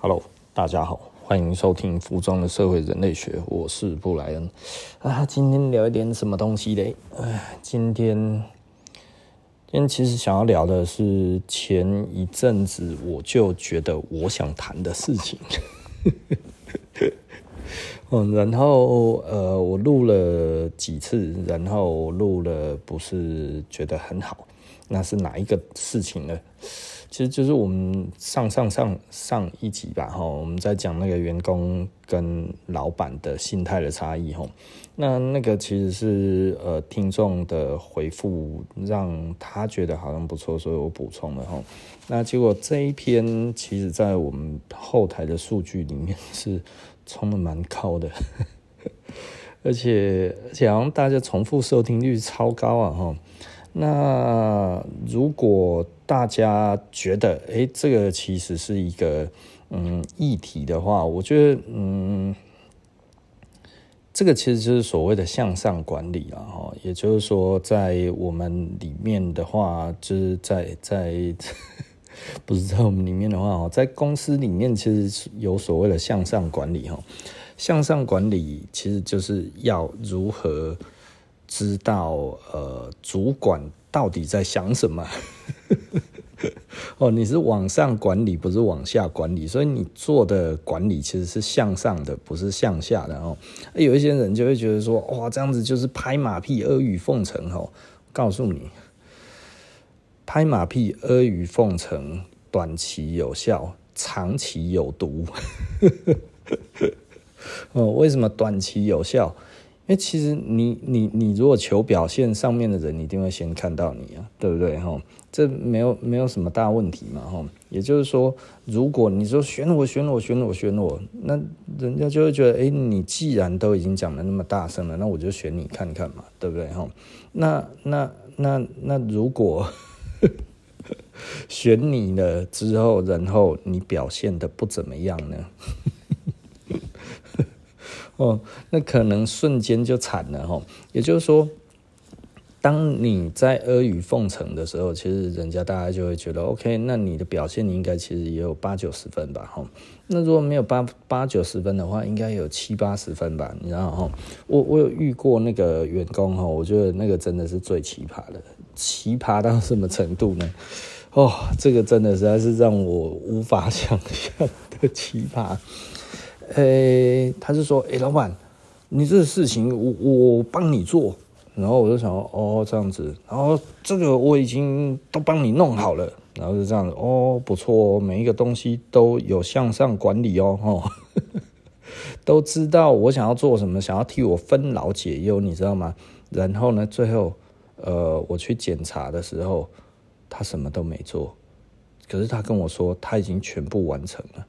Hello，大家好，欢迎收听《服装的社会人类学》，我是布莱恩啊。今天聊一点什么东西嘞？今天今天其实想要聊的是前一阵子我就觉得我想谈的事情。嗯，然后呃，我录了几次，然后录了不是觉得很好，那是哪一个事情呢？其实就是我们上上上上一集吧，哈，我们在讲那个员工跟老板的心态的差异，哈，那那个其实是呃听众的回复让他觉得好像不错，所以我补充了，哈，那结果这一篇其实在我们后台的数据里面是冲的蛮高的，而且而且好像大家重复收听率超高啊，哈。那如果大家觉得，哎，这个其实是一个嗯议题的话，我觉得嗯，这个其实就是所谓的向上管理了哈。也就是说，在我们里面的话，就是在在 不是在我们里面的话哦，在公司里面其实有所谓的向上管理哈。向上管理其实就是要如何。知道呃，主管到底在想什么？哦，你是往上管理，不是往下管理，所以你做的管理其实是向上的，不是向下的哦。有一些人就会觉得说，哇，这样子就是拍马屁、阿谀奉承哦。告诉你，拍马屁、阿谀奉承，短期有效，长期有毒。哦，为什么短期有效？因为其实你你你如果求表现，上面的人一定会先看到你啊，对不对哈？这没有没有什么大问题嘛哈。也就是说，如果你说选我选我选我选我，那人家就会觉得，哎，你既然都已经讲得那么大声了，那我就选你看看嘛，对不对哈？那那那那如果选你了之后，然后你表现得不怎么样呢？哦，那可能瞬间就惨了哈。也就是说，当你在阿谀奉承的时候，其实人家大家就会觉得，OK，那你的表现你应该其实也有八九十分吧哈。那如果没有八八九十分的话，应该有七八十分吧？你知道哈？我我有遇过那个员工哈，我觉得那个真的是最奇葩的，奇葩到什么程度呢？哦，这个真的实在是让我无法想象的奇葩。诶、他就说：“诶、欸，老板，你这个事情我我帮你做。”然后我就想：“哦，这样子。”然后这个我已经都帮你弄好了。然后是这样子，哦，不错哦，每一个东西都有向上管理哦，哦，都知道我想要做什么，想要替我分劳解忧，你知道吗？然后呢，最后呃，我去检查的时候，他什么都没做，可是他跟我说他已经全部完成了。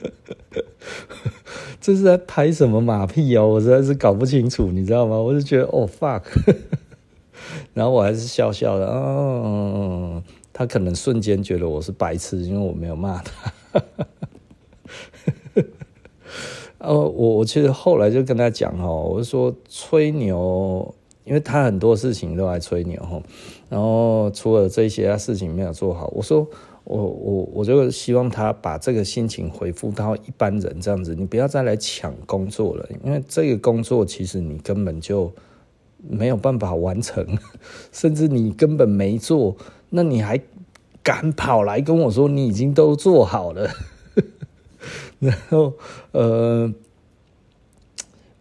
这是在拍什么马屁哦？我实在是搞不清楚，你知道吗？我就觉得哦 fuck，然后我还是笑笑的哦。他可能瞬间觉得我是白痴，因为我没有骂他。哦，我我其实后来就跟他讲哈，我就说吹牛，因为他很多事情都爱吹牛哈。然后除了这些事情没有做好，我说。我我我就希望他把这个心情回复到一般人这样子，你不要再来抢工作了，因为这个工作其实你根本就没有办法完成，甚至你根本没做，那你还敢跑来跟我说你已经都做好了，然后呃。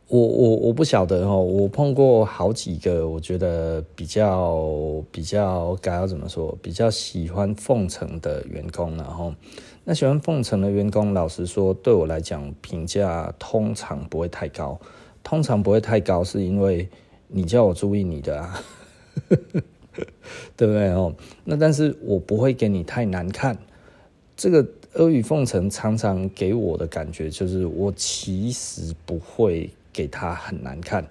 我我我不晓得哦，我碰过好几个，我觉得比较比较该要怎么说，比较喜欢奉承的员工，然后那喜欢奉承的员工，老实说，对我来讲评价通常不会太高，通常不会太高，是因为你叫我注意你的啊，对不对哦？那但是我不会给你太难看，这个阿谀奉承常常给我的感觉就是，我其实不会。给他很难看，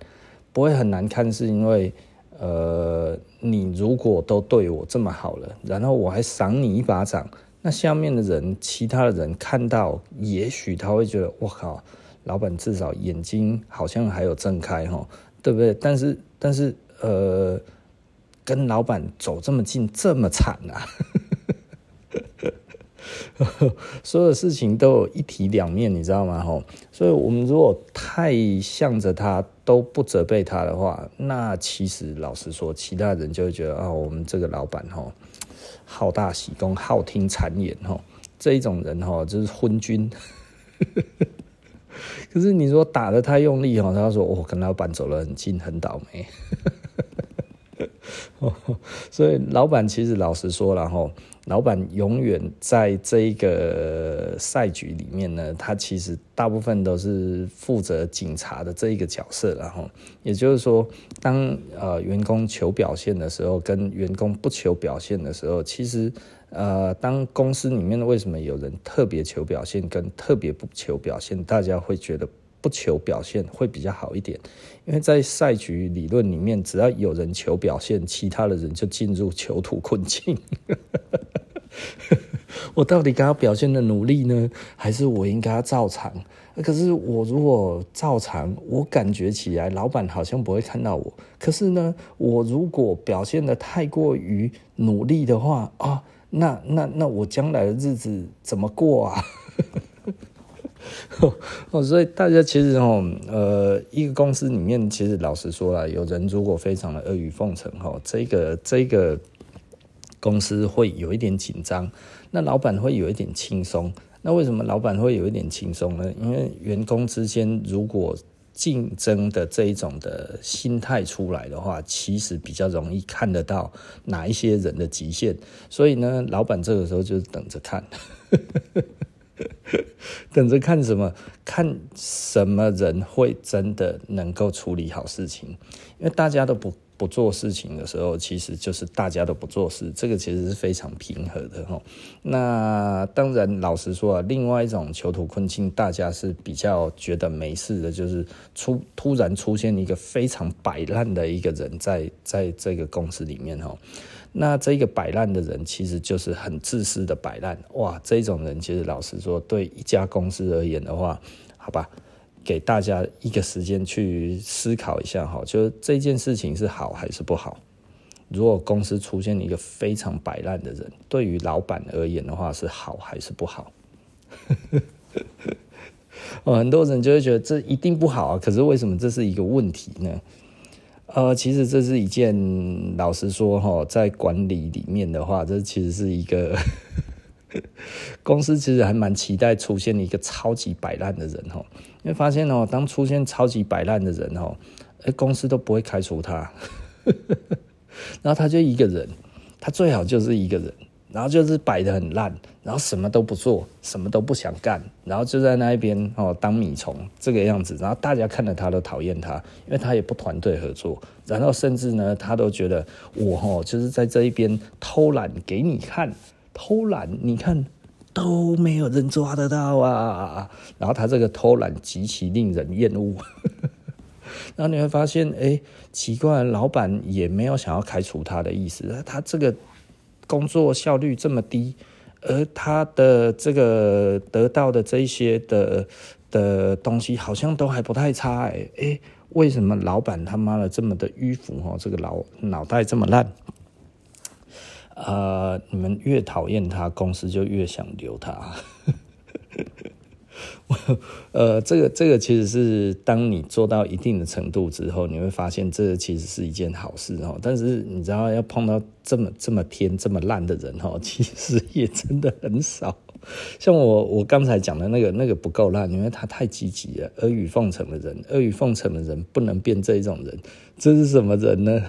不会很难看，是因为，呃，你如果都对我这么好了，然后我还赏你一巴掌，那下面的人，其他的人看到，也许他会觉得，我靠，老板至少眼睛好像还有睁开哈，对不对？但是，但是，呃，跟老板走这么近，这么惨啊！所有事情都有一体两面，你知道吗？吼，所以我们如果太向着他，都不责备他的话，那其实老实说，其他人就会觉得啊，我们这个老板吼，好大喜功，好听谗言吼，这一种人吼就是昏君。可是你说打得太用力吼，他说我跟老板走得很近，很倒霉。所以老板其实老实说了吼。老板永远在这一个赛局里面呢，他其实大部分都是负责警察的这一个角色，然后也就是说，当呃员工求表现的时候，跟员工不求表现的时候，其实呃当公司里面为什么有人特别求表现，跟特别不求表现，大家会觉得不求表现会比较好一点，因为在赛局理论里面，只要有人求表现，其他的人就进入囚徒困境。我到底该要表现的努力呢，还是我应该要照常？可是我如果照常，我感觉起来老板好像不会看到我。可是呢，我如果表现得太过于努力的话啊，那那那我将来的日子怎么过啊？哦，所以大家其实哦，呃，一个公司里面，其实老实说啦，有人如果非常的阿谀奉承哈，这个这个。公司会有一点紧张，那老板会有一点轻松。那为什么老板会有一点轻松呢？因为员工之间如果竞争的这一种的心态出来的话，其实比较容易看得到哪一些人的极限。所以呢，老板这个时候就等着看，等着看什么？看什么人会真的能够处理好事情？因为大家都不。不做事情的时候，其实就是大家都不做事，这个其实是非常平和的哈。那当然，老实说啊，另外一种囚徒困境，大家是比较觉得没事的，就是出突然出现一个非常摆烂的一个人在在这个公司里面哈。那这个摆烂的人，其实就是很自私的摆烂哇。这种人其实老实说，对一家公司而言的话，好吧。给大家一个时间去思考一下哈，就是这件事情是好还是不好？如果公司出现一个非常摆烂的人，对于老板而言的话是好还是不好？哦，很多人就会觉得这一定不好啊。可是为什么这是一个问题呢？呃，其实这是一件，老实说哈，在管理里面的话，这其实是一个。公司其实还蛮期待出现一个超级摆烂的人哦，因为发现哦，当出现超级摆烂的人哦，公司都不会开除他，然后他就一个人，他最好就是一个人，然后就是摆得很烂，然后什么都不做，什么都不想干，然后就在那一边哦当米虫这个样子，然后大家看了他都讨厌他，因为他也不团队合作，然后甚至呢，他都觉得我哦就是在这一边偷懒给你看。偷懒，你看都没有人抓得到啊！然后他这个偷懒极其令人厌恶。然后你会发现，哎，奇怪，老板也没有想要开除他的意思。他这个工作效率这么低，而他的这个得到的这些的的东西好像都还不太差。哎，哎，为什么老板他妈的这么的迂腐？哦，这个脑脑袋这么烂？啊，你们越讨厌他，公司就越想留他。呃，这个这个其实是当你做到一定的程度之后，你会发现这其实是一件好事哦。但是你知道，要碰到这么这么天这么烂的人哦，其实也真的很少。像我我刚才讲的那个那个不够烂，因为他太积极了。阿谀奉承的人，阿谀奉承的人不能变这种人，这是什么人呢？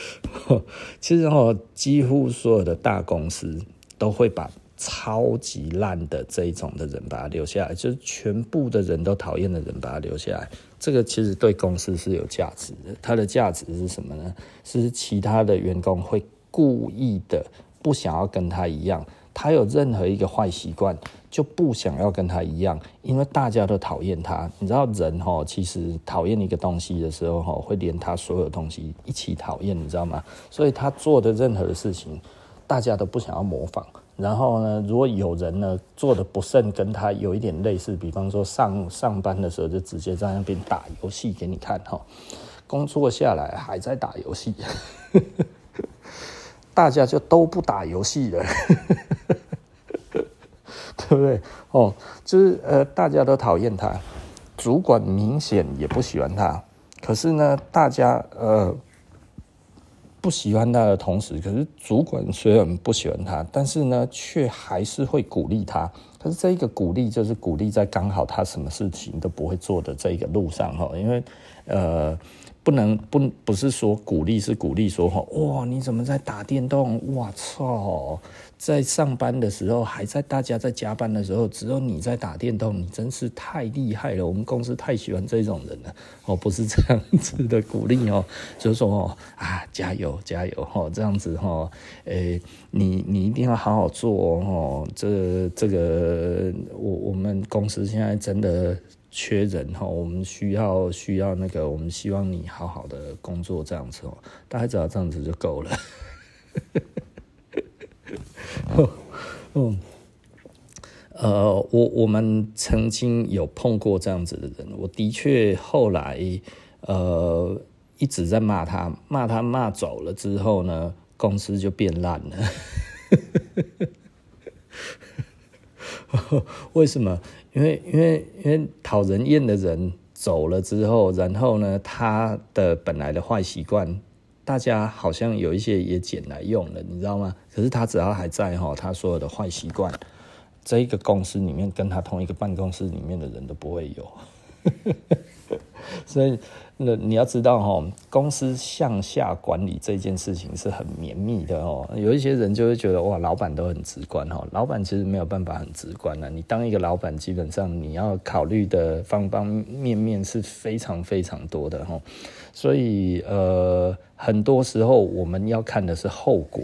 其实哦，几乎所有的大公司都会把超级烂的这一种的人把他留下来，就是全部的人都讨厌的人把他留下来。这个其实对公司是有价值的。它的价值是什么呢？是其他的员工会故意的不想要跟他一样。他有任何一个坏习惯，就不想要跟他一样，因为大家都讨厌他。你知道人齁，其实讨厌一个东西的时候齁，会连他所有东西一起讨厌，你知道吗？所以他做的任何事情，大家都不想要模仿。然后呢，如果有人呢做的不慎跟他有一点类似，比方说上上班的时候就直接在那边打游戏给你看齁，工作下来还在打游戏。大家就都不打游戏了，对不对？哦，就是呃，大家都讨厌他，主管明显也不喜欢他。可是呢，大家呃不喜欢他的同时，可是主管虽然不喜欢他，但是呢，却还是会鼓励他。可是这一个鼓励，就是鼓励在刚好他什么事情都不会做的这一个路上哈，因为呃。不能不不是说鼓励，是鼓励说哈哇，你怎么在打电动？哇操，在上班的时候还在大家在加班的时候，只有你在打电动，你真是太厉害了！我们公司太喜欢这种人了哦，不是这样子的鼓励哦，就是说哦啊加油加油哈，这样子哈，诶你你一定要好好做哦，这这个我我们公司现在真的。缺人哈，我们需要需要那个，我们希望你好好的工作这样子哦，大概只要这样子就够了。嗯，呃，我我们曾经有碰过这样子的人，我的确后来呃一直在骂他，骂他骂走了之后呢，公司就变烂了。为什么？因为因为因为讨人厌的人走了之后，然后呢，他的本来的坏习惯，大家好像有一些也捡来用了，你知道吗？可是他只要还在哈，他所有的坏习惯，这一个公司里面跟他同一个办公室里面的人都不会有。呵呵呵所以，那你要知道哈，公司向下管理这件事情是很绵密的哦。有一些人就会觉得哇，老板都很直观哈。老板其实没有办法很直观的。你当一个老板，基本上你要考虑的方方面面是非常非常多的哈。所以呃，很多时候我们要看的是后果。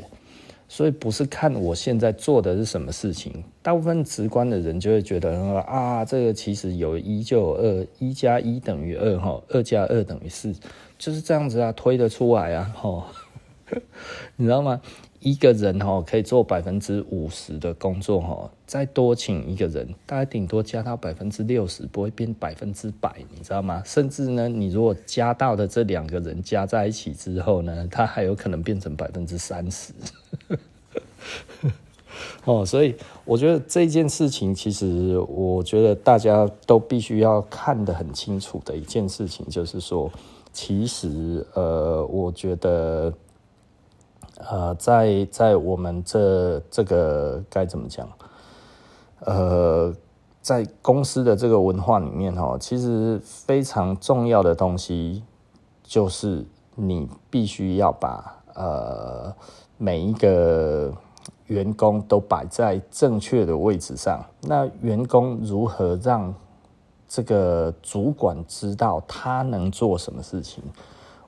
所以不是看我现在做的是什么事情，大部分直观的人就会觉得啊，这个其实有一就有二，一加一等于二哈，二加二等于四，就是这样子啊，推得出来啊，哈，你知道吗？一个人哈可以做百分之五十的工作哈，再多请一个人，大概顶多加到百分之六十，不会变百分之百，你知道吗？甚至呢，你如果加到的这两个人加在一起之后呢，他还有可能变成百分之三十。哦，所以我觉得这件事情，其实我觉得大家都必须要看得很清楚的一件事情，就是说，其实呃，我觉得。呃，在在我们这这个该怎么讲？呃，在公司的这个文化里面哈，其实非常重要的东西就是你必须要把呃每一个员工都摆在正确的位置上。那员工如何让这个主管知道他能做什么事情？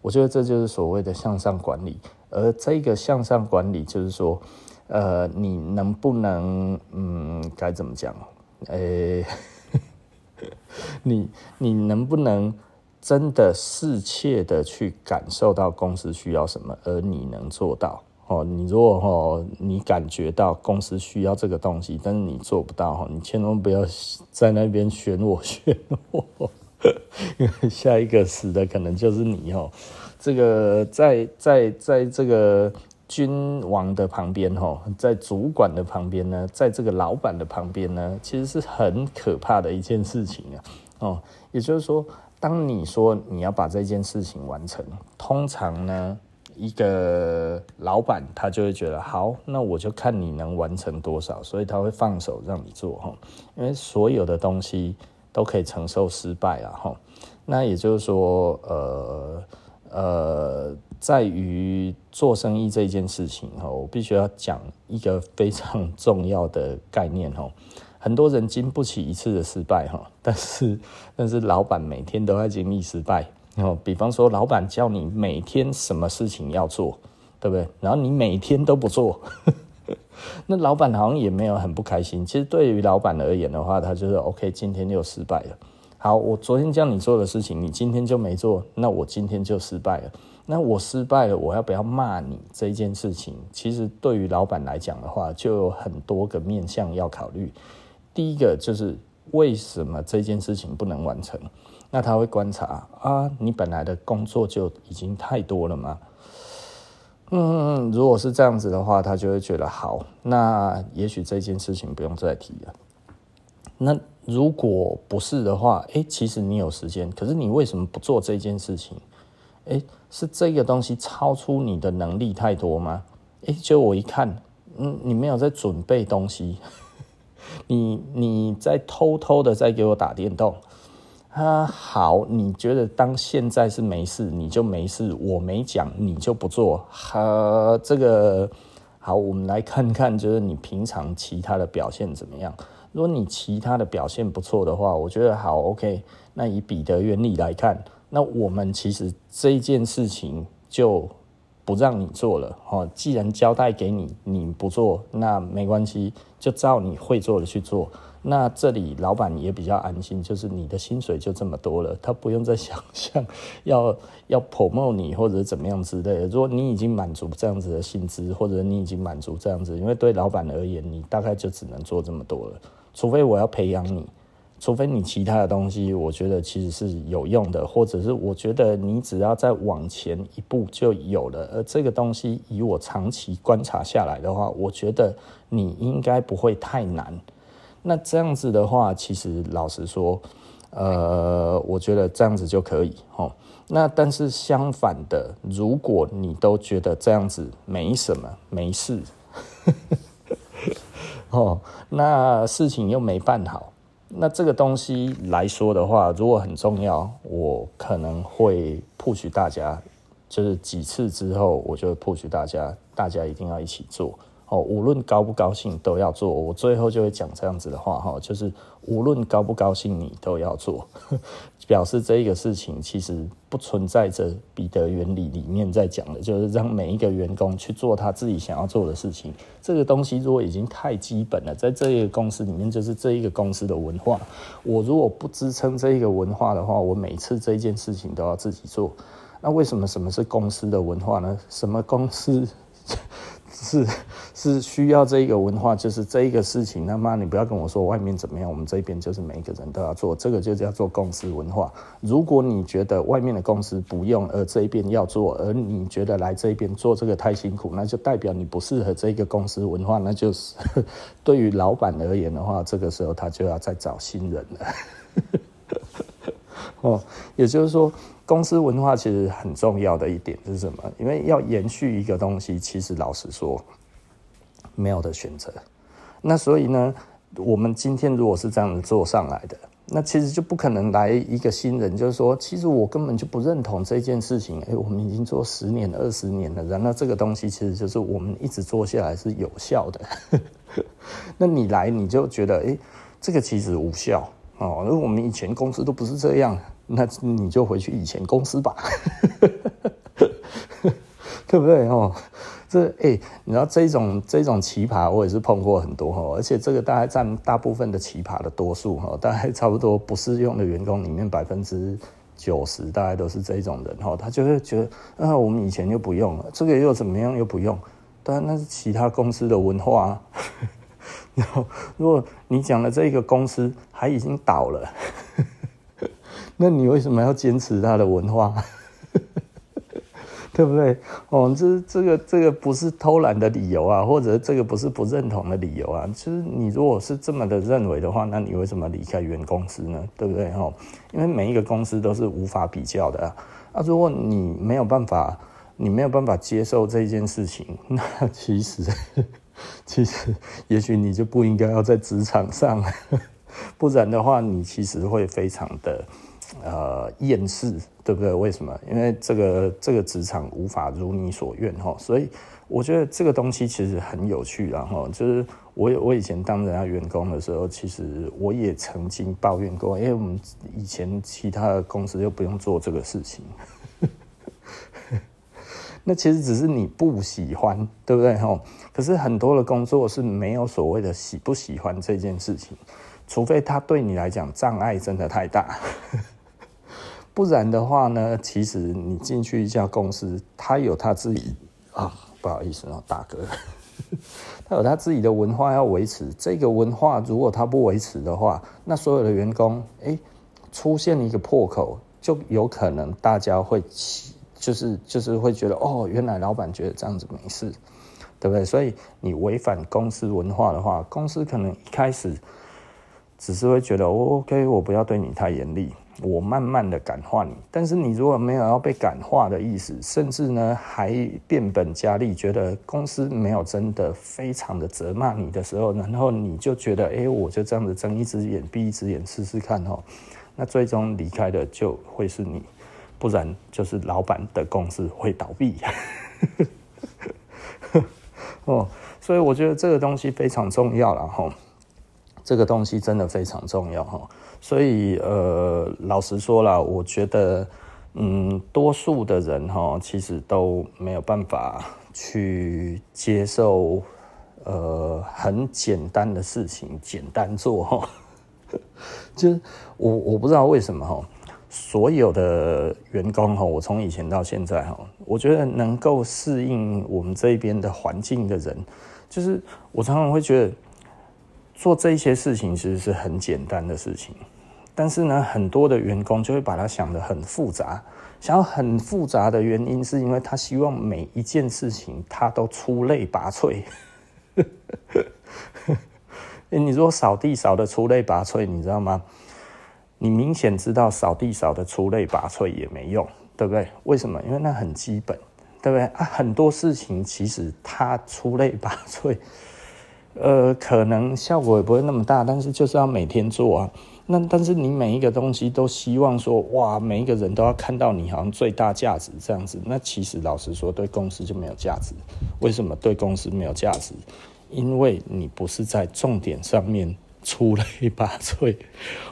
我觉得这就是所谓的向上管理。而这个向上管理，就是说，呃，你能不能，嗯，该怎么讲？诶、欸，你你能不能真的适切的去感受到公司需要什么，而你能做到？哦，你如果哦，你感觉到公司需要这个东西，但是你做不到，哈，你千万不要在那边选我 选我，因 为下一个死的可能就是你哦。这个在在在这个君王的旁边哈，在主管的旁边呢，在这个老板的旁边呢，其实是很可怕的一件事情啊。哦，也就是说，当你说你要把这件事情完成，通常呢，一个老板他就会觉得好，那我就看你能完成多少，所以他会放手让你做哈，因为所有的东西都可以承受失败啊哈。那也就是说，呃。呃，在于做生意这件事情哈，我必须要讲一个非常重要的概念哈。很多人经不起一次的失败哈，但是但是老板每天都在经历失败哦。比方说，老板叫你每天什么事情要做，对不对？然后你每天都不做，那老板好像也没有很不开心。其实对于老板而言的话，他就是 OK，今天又失败了。好，我昨天叫你做的事情，你今天就没做，那我今天就失败了。那我失败了，我要不要骂你这一件事情？其实对于老板来讲的话，就有很多个面向要考虑。第一个就是为什么这件事情不能完成？那他会观察啊，你本来的工作就已经太多了吗？嗯，如果是这样子的话，他就会觉得好，那也许这件事情不用再提了。那如果不是的话，哎，其实你有时间，可是你为什么不做这件事情？哎，是这个东西超出你的能力太多吗？哎，就我一看，嗯，你没有在准备东西，你你在偷偷的在给我打电动。啊，好，你觉得当现在是没事，你就没事，我没讲，你就不做。哈，这个好，我们来看看，就是你平常其他的表现怎么样？如果你其他的表现不错的话，我觉得好，OK。那以彼得原理来看，那我们其实这一件事情就不让你做了。哦，既然交代给你，你不做，那没关系，就照你会做的去做。那这里老板也比较安心，就是你的薪水就这么多了，他不用再想象要 要 promote 你或者怎么样之类的。如果你已经满足这样子的薪资，或者你已经满足这样子，因为对老板而言，你大概就只能做这么多了。除非我要培养你，除非你其他的东西，我觉得其实是有用的，或者是我觉得你只要再往前一步就有了。而这个东西以我长期观察下来的话，我觉得你应该不会太难。那这样子的话，其实老实说，呃，我觉得这样子就可以齁。那但是相反的，如果你都觉得这样子没什么，没事，哦，那事情又没办好，那这个东西来说的话，如果很重要，我可能会 push 大家，就是几次之后，我就会 push 大家，大家一定要一起做。哦，无论高不高兴都要做。我最后就会讲这样子的话，哈，就是无论高不高兴，你都要做，表示这个事情其实不存在着彼得原理里面在讲的，就是让每一个员工去做他自己想要做的事情。这个东西如果已经太基本了，在这一个公司里面，就是这一个公司的文化。我如果不支撑这一个文化的话，我每次这件事情都要自己做。那为什么什么是公司的文化呢？什么公司？是 是需要这一个文化，就是这一个事情。那么你不要跟我说外面怎么样，我们这边就是每一个人都要做，这个就叫做公司文化。如果你觉得外面的公司不用，而这一边要做，而你觉得来这边做这个太辛苦，那就代表你不适合这个公司文化。那就是 对于老板而言的话，这个时候他就要再找新人了。哦，也就是说。公司文化其实很重要的一点是什么？因为要延续一个东西，其实老实说，没有的选择。那所以呢，我们今天如果是这样子做上来的，那其实就不可能来一个新人，就是说，其实我根本就不认同这件事情。哎，我们已经做十年、二十年了，然后这个东西其实就是我们一直做下来是有效的。那你来你就觉得，哎，这个其实无效哦，因为我们以前公司都不是这样。那你就回去以前公司吧，对不对哦？这哎、欸，你知道这种这种奇葩，我也是碰过很多哈，而且这个大概占大部分的奇葩的多数哈，大概差不多不适用的员工里面百分之九十大概都是这种人哈，他就会觉得啊，我们以前又不用了，这个又怎么样又不用，当然那是其他公司的文化。然后如果你讲的这个公司还已经倒了。那你为什么要坚持他的文化？对不对？哦，这这个这个不是偷懒的理由啊，或者这个不是不认同的理由啊。就是你如果是这么的认为的话，那你为什么离开原公司呢？对不对？哦，因为每一个公司都是无法比较的啊。啊，如果你没有办法，你没有办法接受这件事情，那其实 其实也许你就不应该要在职场上，不然的话，你其实会非常的。呃，厌世，对不对？为什么？因为这个这个职场无法如你所愿哈，所以我觉得这个东西其实很有趣，然后就是我我以前当人家员工的时候，其实我也曾经抱怨过，因为我们以前其他的公司就不用做这个事情，那其实只是你不喜欢，对不对哈？可是很多的工作是没有所谓的喜不喜欢这件事情，除非他对你来讲障碍真的太大。不然的话呢，其实你进去一家公司，他有他自己啊，不好意思哦，大哥，他有他自己的文化要维持。这个文化如果他不维持的话，那所有的员工，哎，出现一个破口，就有可能大家会起，就是就是会觉得，哦，原来老板觉得这样子没事，对不对？所以你违反公司文化的话，公司可能一开始。只是会觉得我 OK，我不要对你太严厉，我慢慢的感化你。但是你如果没有要被感化的意思，甚至呢还变本加厉，觉得公司没有真的非常的责骂你的时候，然后你就觉得，哎，我就这样子睁一只眼闭一只眼试试看哦，那最终离开的就会是你，不然就是老板的公司会倒闭。哦，所以我觉得这个东西非常重要了哈。这个东西真的非常重要哈，所以呃，老实说了，我觉得，嗯，多数的人哈，其实都没有办法去接受，呃，很简单的事情简单做哈，就是我我不知道为什么哈，所有的员工哈，我从以前到现在哈，我觉得能够适应我们这边的环境的人，就是我常常会觉得。做这些事情其实是很简单的事情，但是呢，很多的员工就会把它想得很复杂。想要很复杂的原因，是因为他希望每一件事情他都出类拔萃。你说扫地扫得出类拔萃，你知道吗？你明显知道扫地扫得出类拔萃也没用，对不对？为什么？因为那很基本，对不对啊？很多事情其实它出类拔萃。呃，可能效果也不会那么大，但是就是要每天做啊。那但是你每一个东西都希望说，哇，每一个人都要看到你好像最大价值这样子。那其实老实说，对公司就没有价值。为什么对公司没有价值？因为你不是在重点上面出类拔萃。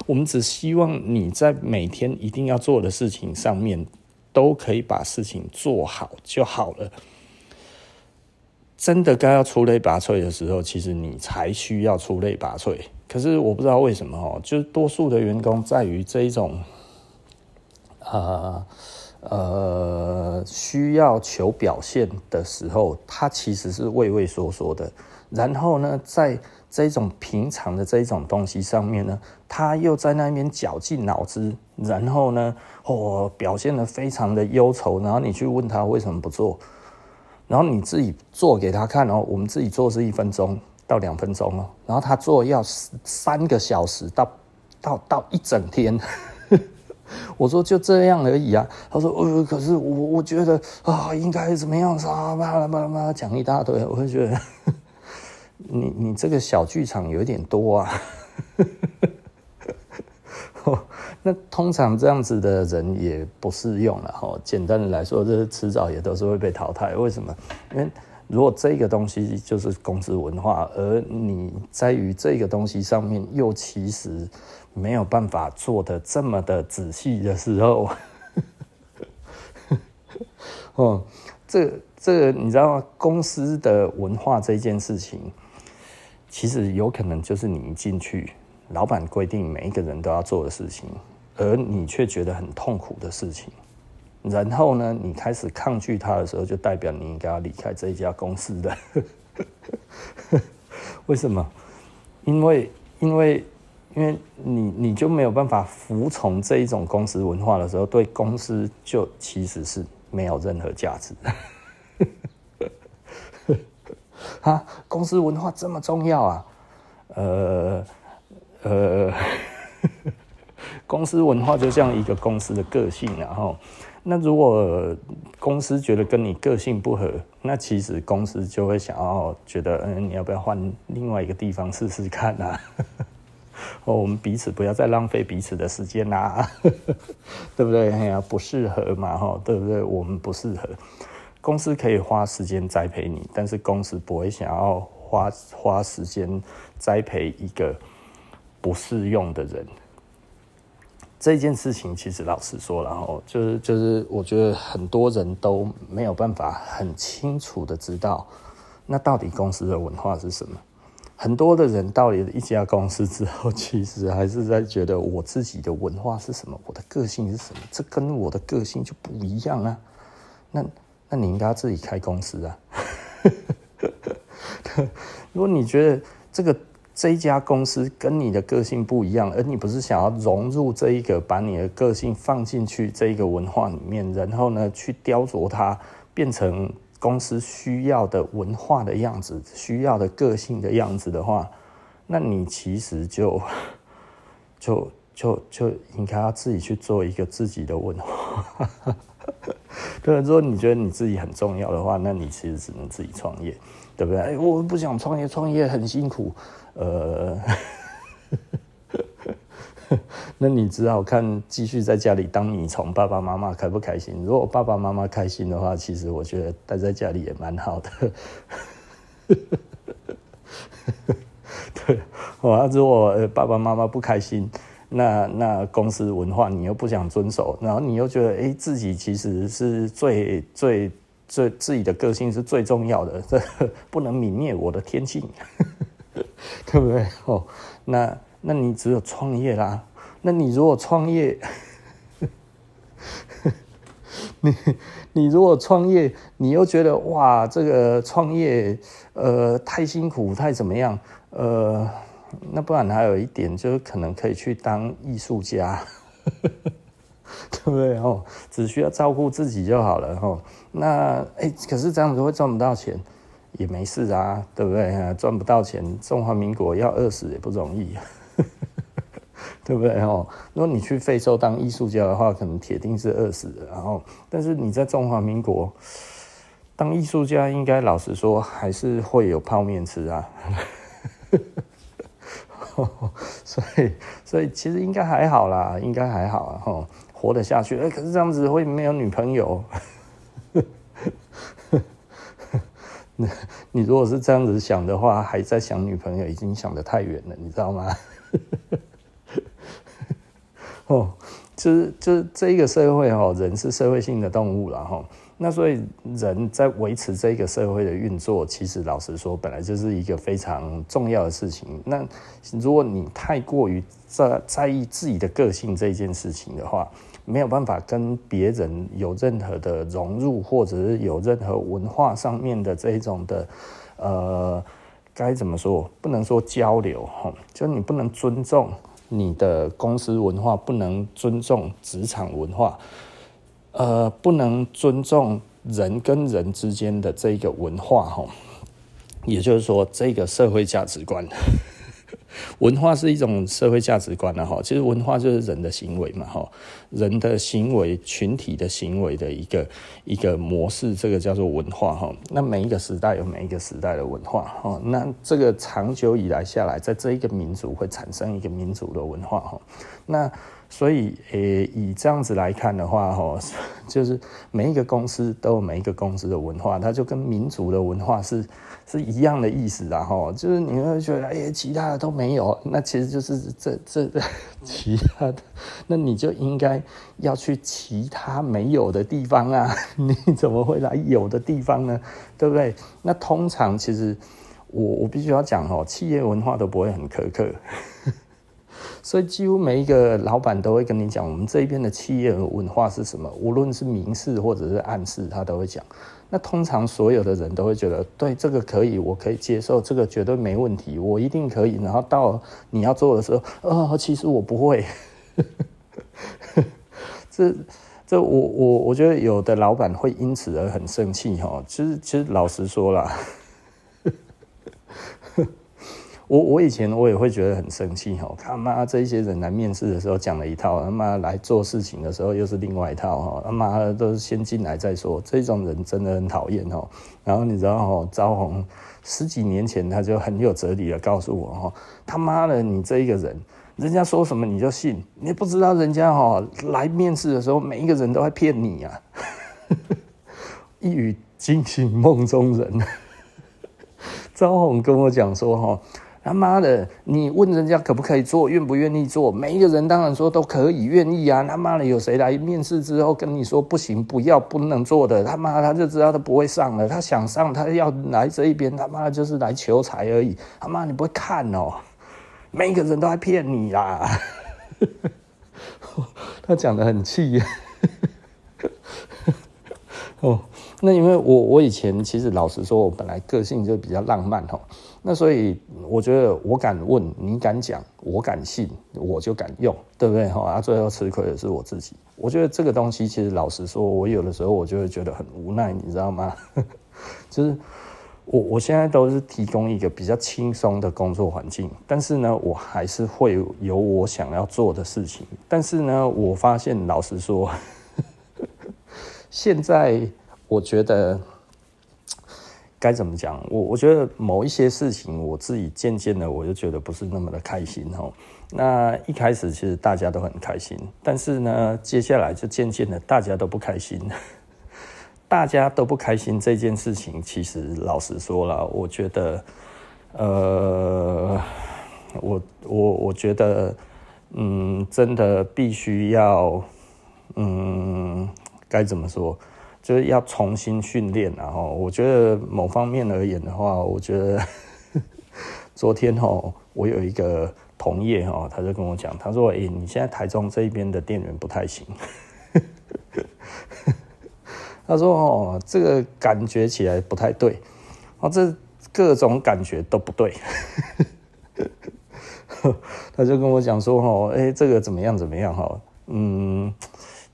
我们只希望你在每天一定要做的事情上面，都可以把事情做好就好了。真的该要出类拔萃的时候，其实你才需要出类拔萃。可是我不知道为什么哦，就是多数的员工在于这一种，呃呃，需要求表现的时候，他其实是畏畏缩缩的。然后呢，在这种平常的这种东西上面呢，他又在那边绞尽脑汁，然后呢，哦，表现得非常的忧愁。然后你去问他为什么不做？然后你自己做给他看哦，我们自己做是一分钟到两分钟哦，然后他做要三个小时到到到一整天。我说就这样而已啊，他说呃，可是我我觉得啊，应该怎么样啊，巴拉巴拉巴拉讲一大堆，我会觉得 你你这个小剧场有点多啊。那通常这样子的人也不适用了哈。简单的来说，这迟早也都是会被淘汰。为什么？因为如果这个东西就是公司文化，而你在于这个东西上面又其实没有办法做得这么的仔细的时候，哦，这这你知道吗？公司的文化这件事情，其实有可能就是你一进去，老板规定每一个人都要做的事情。而你却觉得很痛苦的事情，然后呢，你开始抗拒他的时候，就代表你应该要离开这一家公司的。为什么？因为，因为，因为你你就没有办法服从这一种公司文化的时候，对公司就其实是没有任何价值。啊，公司文化这么重要啊？呃，呃。公司文化就像一个公司的个性，然后，那如果公司觉得跟你个性不合，那其实公司就会想要觉得，嗯，你要不要换另外一个地方试试看啊？哦，我们彼此不要再浪费彼此的时间啦，对不对？哎呀，不适合嘛，哈，对不对？我们不适合，公司可以花时间栽培你，但是公司不会想要花花时间栽培一个不适用的人。这件事情其实老实说，然后就是就是，我觉得很多人都没有办法很清楚的知道，那到底公司的文化是什么？很多的人到了一家公司之后，其实还是在觉得我自己的文化是什么，我的个性是什么？这跟我的个性就不一样啊！那那你应该自己开公司啊！如果你觉得这个。这一家公司跟你的个性不一样，而你不是想要融入这一个，把你的个性放进去这一个文化里面，然后呢，去雕琢它，变成公司需要的文化的样子，需要的个性的样子的话，那你其实就就就就应该要自己去做一个自己的文化。对，如果你觉得你自己很重要的话，那你其实只能自己创业，对不对？哎，我不想创业，创业很辛苦。呃，那你只好看继续在家里当米虫，爸爸妈妈开不开心？如果爸爸妈妈开心的话，其实我觉得待在家里也蛮好的。对，啊，如果爸爸妈妈不开心。那那公司文化你又不想遵守，然后你又觉得哎、自己其实是最最最自己的个性是最重要的，这 不能泯灭我的天性，对不对？哦，那那你只有创业啦。那你如果创业，你你如果创业，你又觉得哇这个创业呃太辛苦太怎么样呃。那不然还有一点，就是可能可以去当艺术家，对不对？哦，只需要照顾自己就好了。哦，那哎，可是这样子会赚不到钱，也没事啊，对不对？赚不到钱，中华民国要饿死也不容易，对不对？哦，如果你去非洲当艺术家的话，可能铁定是饿死的。然后，但是你在中华民国当艺术家，应该老实说还是会有泡面吃啊。所以，所以其实应该还好啦，应该还好啊，吼，活得下去。哎，可是这样子会没有女朋友。你如果是这样子想的话，还在想女朋友，已经想得太远了，你知道吗？哦，就是就是这一个社会哈，人是社会性的动物了哈。那所以人在维持这个社会的运作，其实老实说，本来就是一个非常重要的事情。那如果你太过于在在意自己的个性这件事情的话，没有办法跟别人有任何的融入，或者是有任何文化上面的这一种的，呃，该怎么说？不能说交流哈，就你不能尊重你的公司文化，不能尊重职场文化。呃，不能尊重人跟人之间的这个文化，哈，也就是说，这个社会价值观，文化是一种社会价值观哈。其实文化就是人的行为嘛，哈，人的行为、群体的行为的一个一个模式，这个叫做文化，哈。那每一个时代有每一个时代的文化，哈。那这个长久以来下来，在这一个民族会产生一个民族的文化，哈。那所以，诶、以这样子来看的话，哈，就是每一个公司都有每一个公司的文化，它就跟民族的文化是是一样的意思，然后就是你会觉得，哎、欸，其他的都没有，那其实就是这这 其他的，那你就应该要去其他没有的地方啊，你怎么会来有的地方呢？对不对？那通常其实我我必须要讲，哦，企业文化都不会很苛刻。所以几乎每一个老板都会跟你讲，我们这边的企业文化是什么，无论是明示或者是暗示，他都会讲。那通常所有的人都会觉得，对这个可以，我可以接受，这个绝对没问题，我一定可以。然后到你要做的时候，哦，其实我不会。这这我我我觉得有的老板会因此而很生气哈。其实其实老实说啦。我我以前我也会觉得很生气哈，他妈这些人来面试的时候讲了一套，他妈来做事情的时候又是另外一套哈，他妈都是先进来再说，这种人真的很讨厌哈。然后你知道哈，招红十几年前他就很有哲理的告诉我哈，他妈的你这一个人，人家说什么你就信，你不知道人家哈来面试的时候每一个人都在骗你啊，一语惊醒梦中人。招红跟我讲说哈。他妈的，你问人家可不可以做，愿不愿意做？每一个人当然说都可以，愿意啊。他妈的，有谁来面试之后跟你说不行、不要、不能做的？他妈他就知道他不会上了。他想上，他要来这一边，他妈就是来求财而已。他妈你不会看哦，每一个人都在骗你啦。他讲得很气。哦，那因为我我以前其实老实说，我本来个性就比较浪漫哦。那所以我觉得我敢问，你敢讲，我敢信，我就敢用，对不对？哈，啊，最后吃亏的是我自己。我觉得这个东西其实老实说，我有的时候我就会觉得很无奈，你知道吗？就是我我现在都是提供一个比较轻松的工作环境，但是呢，我还是会有我想要做的事情。但是呢，我发现，老实说，现在我觉得该怎么讲？我我觉得某一些事情，我自己渐渐的，我就觉得不是那么的开心哦。那一开始其实大家都很开心，但是呢，接下来就渐渐的大家都不开心。大家都不开心这件事情，其实老实说了，我觉得，呃，我我我觉得，嗯，真的必须要，嗯，该怎么说，就是要重新训练。然后，我觉得某方面而言的话，我觉得 昨天哦，我有一个同业哦，他就跟我讲，他说：“诶，你现在台中这一边的店员不太行。”他说：“哦，这个感觉起来不太对，哦，这各种感觉都不对。”他就跟我讲说：“哦，哎，这个怎么样？怎么样？哈，嗯，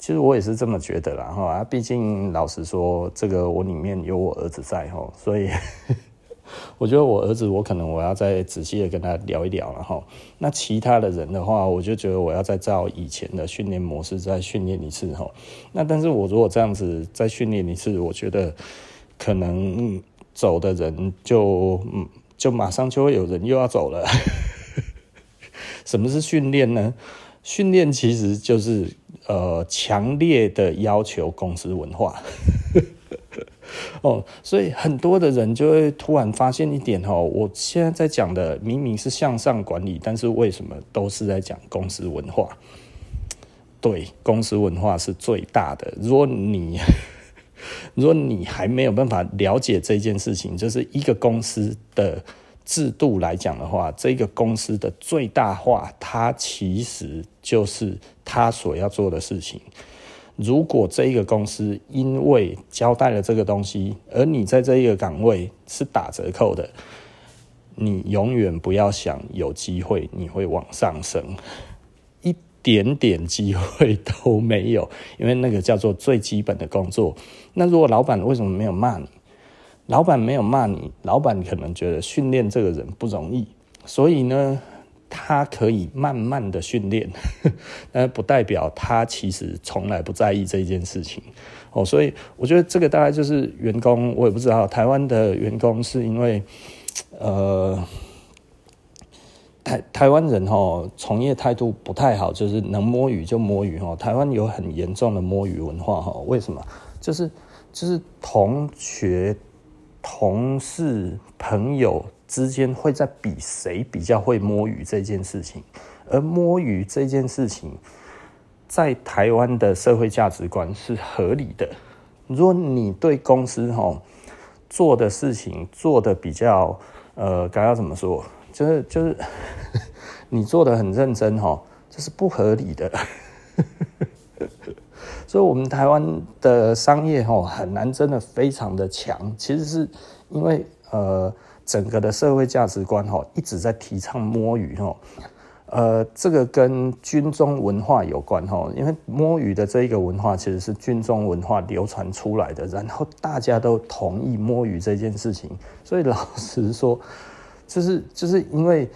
其实我也是这么觉得啦，哈啊，毕竟老实说，这个我里面有我儿子在，哈，所以。”我觉得我儿子，我可能我要再仔细的跟他聊一聊了哈。那其他的人的话，我就觉得我要再照以前的训练模式再训练一次哈。那但是我如果这样子再训练一次，我觉得可能走的人就嗯，就马上就会有人又要走了。什么是训练呢？训练其实就是呃强烈的要求公司文化。哦，所以很多的人就会突然发现一点哦，我现在在讲的明明是向上管理，但是为什么都是在讲公司文化？对，公司文化是最大的。如果你 如果你还没有办法了解这件事情，就是一个公司的制度来讲的话，这个公司的最大化，它其实就是它所要做的事情。如果这一个公司因为交代了这个东西，而你在这一个岗位是打折扣的，你永远不要想有机会你会往上升，一点点机会都没有，因为那个叫做最基本的工作。那如果老板为什么没有骂你？老板没有骂你，老板可能觉得训练这个人不容易，所以呢，他可以慢慢的训练，但不代表他其实从来不在意这件事情哦。所以我觉得这个大概就是员工，我也不知道台湾的员工是因为，呃，台台湾人哈从业态度不太好，就是能摸鱼就摸鱼哈。台湾有很严重的摸鱼文化哈，为什么？就是就是同学、同事、朋友。之间会在比谁比较会摸鱼这件事情，而摸鱼这件事情，在台湾的社会价值观是合理的。如果你对公司哈做的事情做的比较呃，该要怎么说，就是就是 你做的很认真哈，这是不合理的。所以，我们台湾的商业哈很难真的非常的强，其实是因为呃。整个的社会价值观哈一直在提倡摸鱼哈，呃，这个跟军中文化有关哈，因为摸鱼的这一个文化其实是军中文化流传出来的，然后大家都同意摸鱼这件事情，所以老实说，就是就是因为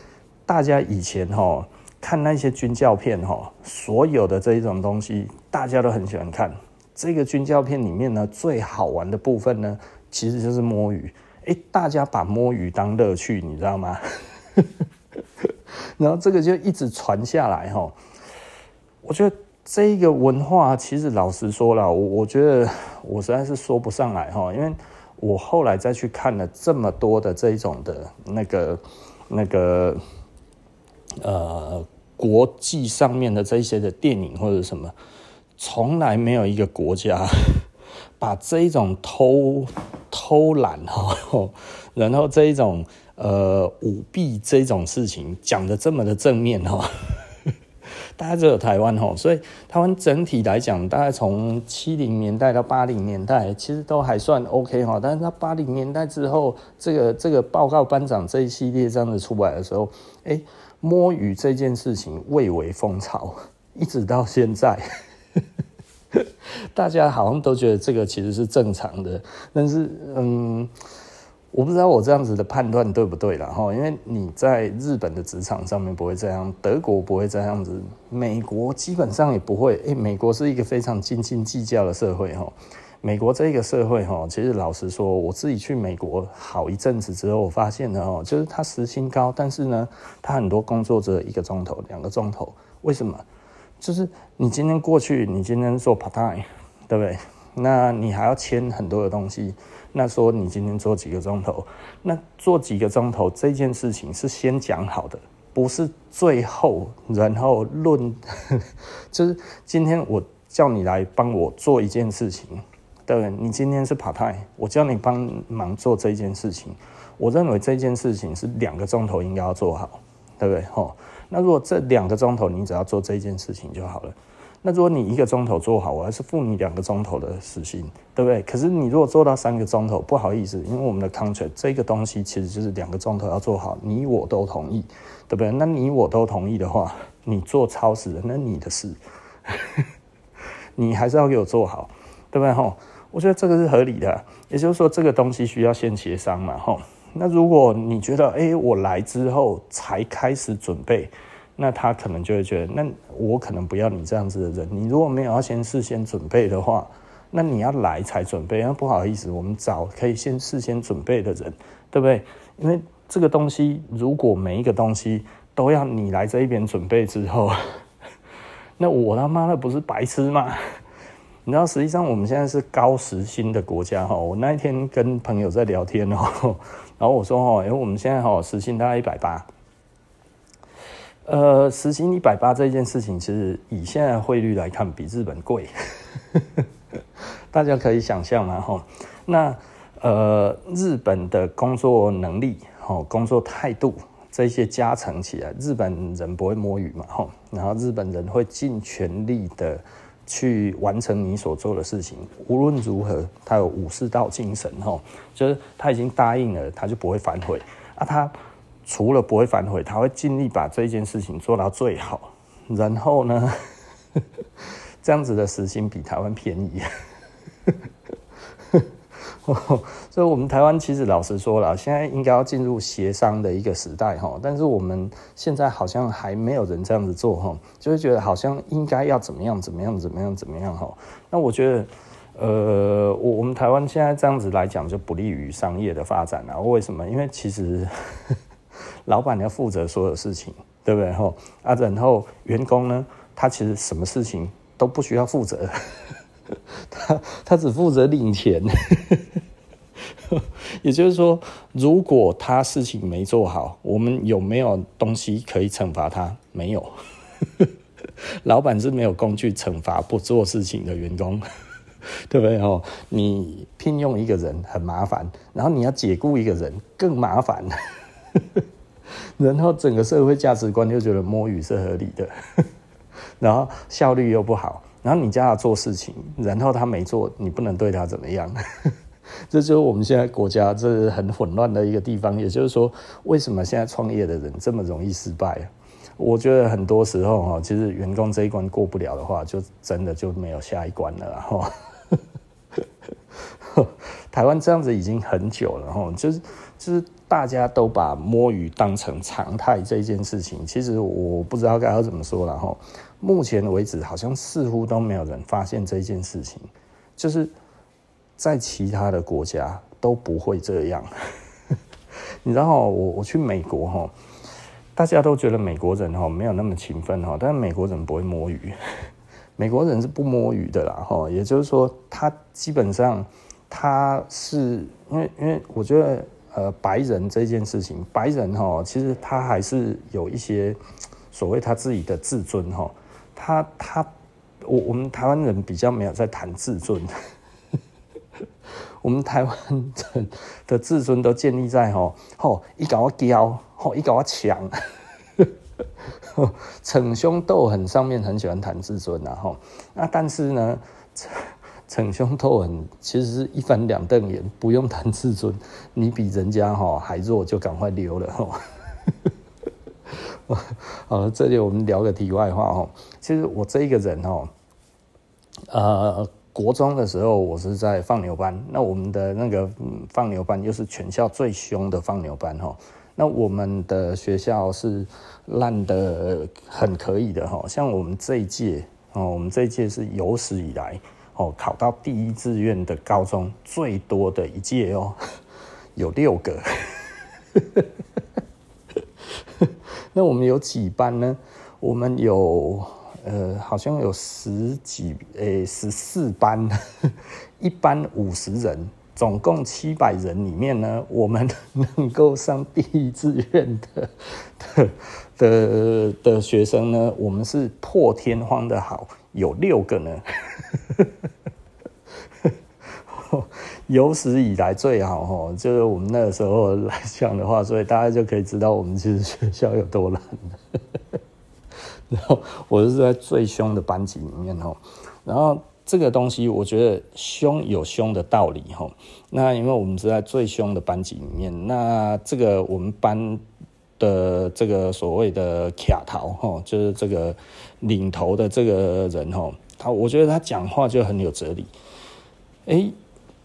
大家以前哈看那些军教片哈，所有的这一种东西大家都很喜欢看，这个军教片里面呢最好玩的部分呢，其实就是摸鱼。哎，大家把摸鱼当乐趣，你知道吗？然后这个就一直传下来哈。我觉得这一个文化，其实老实说了，我我觉得我实在是说不上来哈，因为我后来再去看了这么多的这一种的那个那个呃国际上面的这些的电影或者什么，从来没有一个国家把这一种偷。偷懒哈，然后这一种呃舞弊这种事情讲得这么的正面哈，大家只有台湾哈，所以台湾整体来讲，大概从七零年代到八零年代，其实都还算 OK 哈，但是到八零年代之后，这个这个报告班长这一系列这样子出来的时候，哎，摸鱼这件事情蔚为风潮，一直到现在。大家好像都觉得这个其实是正常的，但是嗯，我不知道我这样子的判断对不对了哈，因为你在日本的职场上面不会这样，德国不会这样子，美国基本上也不会。诶，美国是一个非常斤斤计较的社会哈。美国这个社会哈，其实老实说，我自己去美国好一阵子之后，我发现呢哦，就是他时薪高，但是呢，他很多工作只有一个钟头、两个钟头。为什么？就是你今天过去，你今天做 part time，对不对？那你还要签很多的东西。那说你今天做几个钟头？那做几个钟头这件事情是先讲好的，不是最后然后论。就是今天我叫你来帮我做一件事情，对，你今天是 part time，我叫你帮忙做这件事情。我认为这件事情是两个钟头应该要做好，对不对？吼，那如果这两个钟头你只要做这件事情就好了。那如果你一个钟头做好，我还是付你两个钟头的时薪，对不对？可是你如果做到三个钟头，不好意思，因为我们的 contract 这个东西其实就是两个钟头要做好，你我都同意，对不对？那你我都同意的话，你做超时的，那你的事，你还是要给我做好，对不对？吼，我觉得这个是合理的，也就是说，这个东西需要先协商嘛，吼。那如果你觉得，哎，我来之后才开始准备。那他可能就会觉得，那我可能不要你这样子的人。你如果没有要先事先准备的话，那你要来才准备。那不好意思，我们找可以先事先准备的人，对不对？因为这个东西，如果每一个东西都要你来这一边准备之后，那我他妈的不是白痴吗？你知道，实际上我们现在是高时薪的国家哈。我那一天跟朋友在聊天哦，然后我说哈，因为我们现在哈时薪大概一百八。呃，时薪一百八这件事情，其实以现在汇率来看，比日本贵。大家可以想象嘛，吼。那呃，日本的工作能力、工作态度这些加成起来，日本人不会摸鱼嘛，吼。然后日本人会尽全力的去完成你所做的事情，无论如何，他有武士道精神，吼，就是他已经答应了，他就不会反悔啊，他。除了不会反悔，他会尽力把这件事情做到最好。然后呢，这样子的时薪比台湾便宜。所以，我们台湾其实老实说了，现在应该要进入协商的一个时代哈。但是我们现在好像还没有人这样子做哈，就会觉得好像应该要怎么样怎么样怎么样怎么样哈。那我觉得，呃，我我们台湾现在这样子来讲就不利于商业的发展啊。为什么？因为其实。老板要负责所有事情，对不对？吼啊，然后员工呢，他其实什么事情都不需要负责，他他只负责领钱。也就是说，如果他事情没做好，我们有没有东西可以惩罚他？没有。老板是没有工具惩罚不做事情的员工，对不对？哦，你聘用一个人很麻烦，然后你要解雇一个人更麻烦。然后整个社会价值观就觉得摸鱼是合理的，然后效率又不好，然后你叫他做事情，然后他没做，你不能对他怎么样，这就是我们现在国家这很混乱的一个地方。也就是说，为什么现在创业的人这么容易失败？我觉得很多时候哈，其实员工这一关过不了的话，就真的就没有下一关了哈。台湾这样子已经很久了哈，就是就是。大家都把摸鱼当成常态这件事情，其实我不知道该要怎么说了哈。目前为止，好像似乎都没有人发现这件事情，就是在其他的国家都不会这样。你知道我我去美国哈，大家都觉得美国人哈没有那么勤奋哈，但是美国人不会摸鱼，美国人是不摸鱼的啦哈。也就是说，他基本上他是因为因为我觉得。呃，白人这件事情，白人哈，其实他还是有一些所谓他自己的自尊哈。他他，我我们台湾人比较没有在谈自尊，我们台湾人的自尊都建立在吼吼一搞我骄，吼一搞我强，逞凶斗狠上面很喜欢谈自尊啊吼，那但是呢。逞凶斗狠，其实是一翻两瞪眼，不用谈自尊。你比人家哈还弱，就赶快溜了哈。好了，这里我们聊个题外话哦。其实我这一个人哦，呃，国中的时候，我是在放牛班。那我们的那个放牛班又是全校最凶的放牛班哈。那我们的学校是烂得很可以的哈。像我们这一届哦，我们这一届是有史以来哦考到第一志愿的高中最多的一届哦，有六个。那我们有几班呢？我们有。呃，好像有十几诶，十四班，一班五十人，总共七百人里面呢，我们能够上第一志愿的 的的的学生呢，我们是破天荒的好，有六个呢，有史以来最好，就是我们那个时候来讲的话，所以大家就可以知道我们其实学校有多烂。然后我是在最凶的班级里面吼，然后这个东西我觉得凶有凶的道理吼。那因为我们是在最凶的班级里面，那这个我们班的这个所谓的卡头吼，就是这个领头的这个人吼，他我觉得他讲话就很有哲理。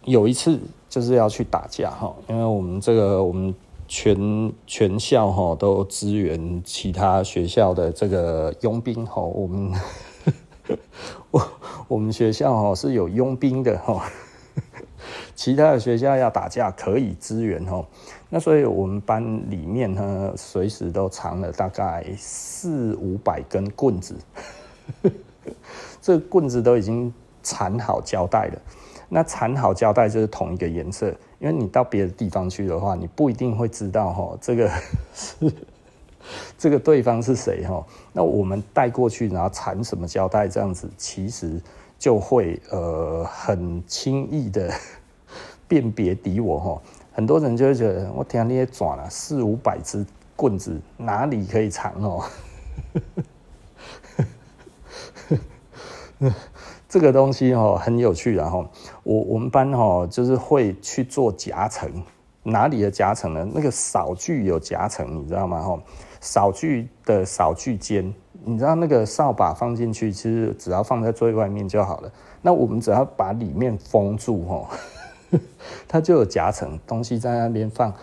有一次就是要去打架哈，因为我们这个我们。全全校哈都支援其他学校的这个佣兵哈，我们我 我们学校哈是有佣兵的哈，其他的学校要打架可以支援哈，那所以我们班里面呢随时都藏了大概四五百根棍子，这棍子都已经缠好胶带了，那缠好胶带就是同一个颜色。因为你到别的地方去的话，你不一定会知道哈，这个是 这个对方是谁哈。那我们带过去，然后缠什么胶带这样子，其实就会呃很轻易的 辨别敌我哈。很多人就会觉得，我天你也转了四五百支棍子，哪里可以藏哦？这个东西哦很有趣，然后我我们班哦就是会去做夹层，哪里的夹层呢？那个扫具有夹层，你知道吗？哈，扫具的扫具间，你知道那个扫把放进去，其实只要放在最外面就好了。那我们只要把里面封住，哈，它就有夹层，东西在那边放。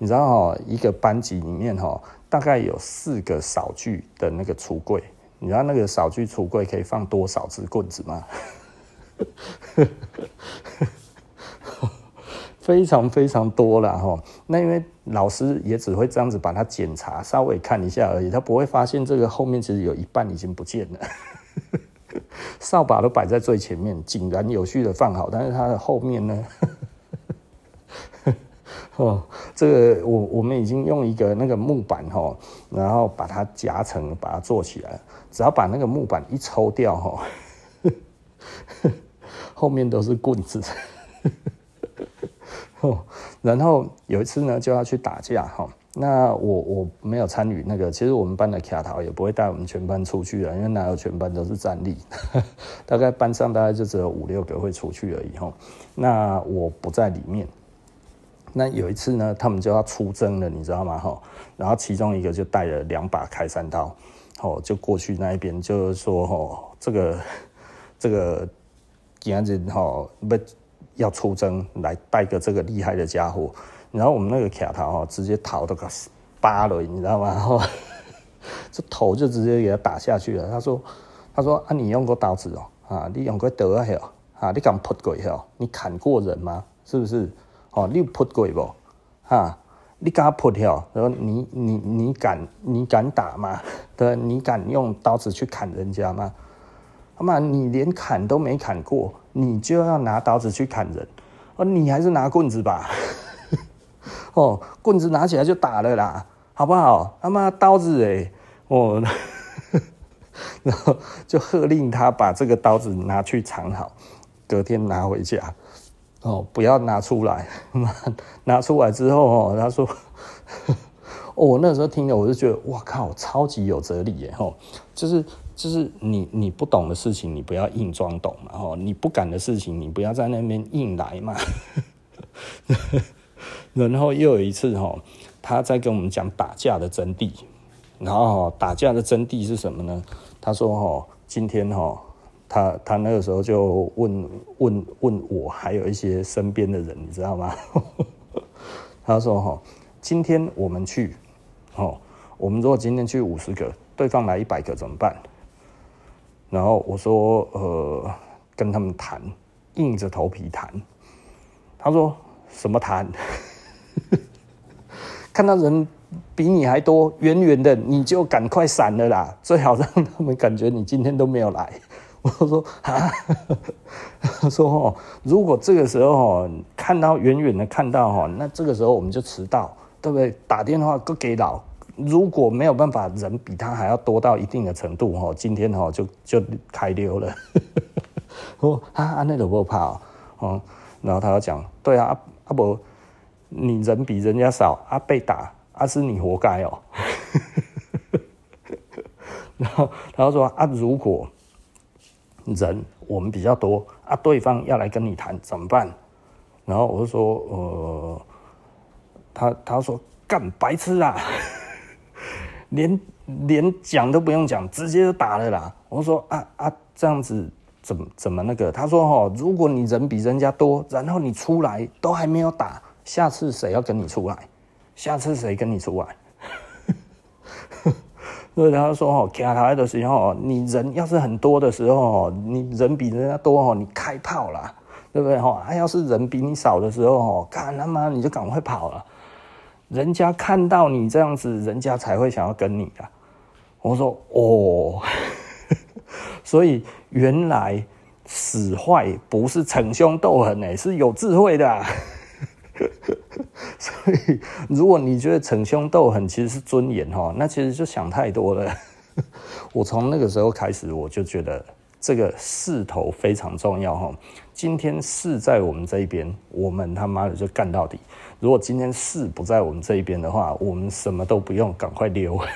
你知道哈，一个班级里面哈，大概有四个扫具的那个橱柜。你知道那个扫具橱柜可以放多少支棍子吗？非常非常多了哈。那因为老师也只会这样子把它检查，稍微看一下而已，他不会发现这个后面其实有一半已经不见了。扫把都摆在最前面，井然有序的放好，但是它的后面呢？哦，这个我我们已经用一个那个木板哈，然后把它夹层，把它做起来。只要把那个木板一抽掉哈，后面都是棍子。哦，然后有一次呢，就要去打架哈。那我我没有参与那个，其实我们班的卡头也不会带我们全班出去的，因为哪有全班都是战力，大概班上大概就只有五六个会出去而已哈。那我不在里面。那有一次呢，他们就要出征了，你知道吗？哈，然后其中一个就带了两把开山刀，哦，就过去那一边，就是说，哦，这个这个今日吼要要出征，来带个这个厉害的家伙。然后我们那个卡头吼，直接头都给扒了，你知道吗？吼，这头就直接给他打下去了。他说，他说啊，你用过刀子哦，啊，你用过刀啊，啊，你敢扑过哦？你砍过人吗？是不是？哦，你有扑过不？哈，你敢扑跳？然后你你你敢你敢打吗？对，你敢用刀子去砍人家吗？他妈，你连砍都没砍过，你就要拿刀子去砍人？哦，你还是拿棍子吧。哦，棍子拿起来就打了啦，好不好？他妈刀子哎，哦，然后就喝令他把这个刀子拿去藏好，隔天拿回家。哦，不要拿出来，拿出来之后哦，他说，哦，我那时候听了，我就觉得，哇靠，超级有哲理耶！吼，就是就是你你不懂的事情，你不要硬装懂嘛，吼，你不敢的事情，你不要在那边硬来嘛。然后又有一次哈，他在跟我们讲打架的真谛，然后打架的真谛是什么呢？他说哈，今天哈，他他那个时候就问问问我，还有一些身边的人，你知道吗？他说：“哈，今天我们去，哦，我们如果今天去五十个，对方来一百个怎么办？”然后我说：“呃，跟他们谈，硬着头皮谈。”他说：“什么谈？看到人比你还多，远远的你就赶快闪了啦，最好让他们感觉你今天都没有来。”我说啊，说哦，如果这个时候哦，看到远远的看到哈，那这个时候我们就迟到，对不对？打电话都给老，如果没有办法，人比他还要多到一定的程度哈，今天哈就就开溜了。说啊啊，那都不怕哦，然后他要讲，对啊，阿伯，你人比人家少，啊被打，啊是你活该哦。然后他说啊，如果。人我们比较多啊，对方要来跟你谈怎么办？然后我就说，呃，他他说干白痴啊，连连讲都不用讲，直接就打了啦。我说啊啊，这样子怎么怎么那个？他说哈，如果你人比人家多，然后你出来都还没有打，下次谁要跟你出来？下次谁跟你出来？所以他说：“哦，卡台的时候，你人要是很多的时候，你人比人家多，你开炮啦，对不对？哈，要是人比你少的时候哦，干他妈你就赶快跑了。人家看到你这样子，人家才会想要跟你啊。”我说：“哦，所以原来使坏不是逞凶斗狠，哎，是有智慧的。”所以，如果你觉得逞凶斗狠其实是尊严哈，那其实就想太多了。我从那个时候开始，我就觉得这个势头非常重要哈。今天势在我们这一边，我们他妈的就干到底；如果今天势不在我们这一边的话，我们什么都不用，赶快溜。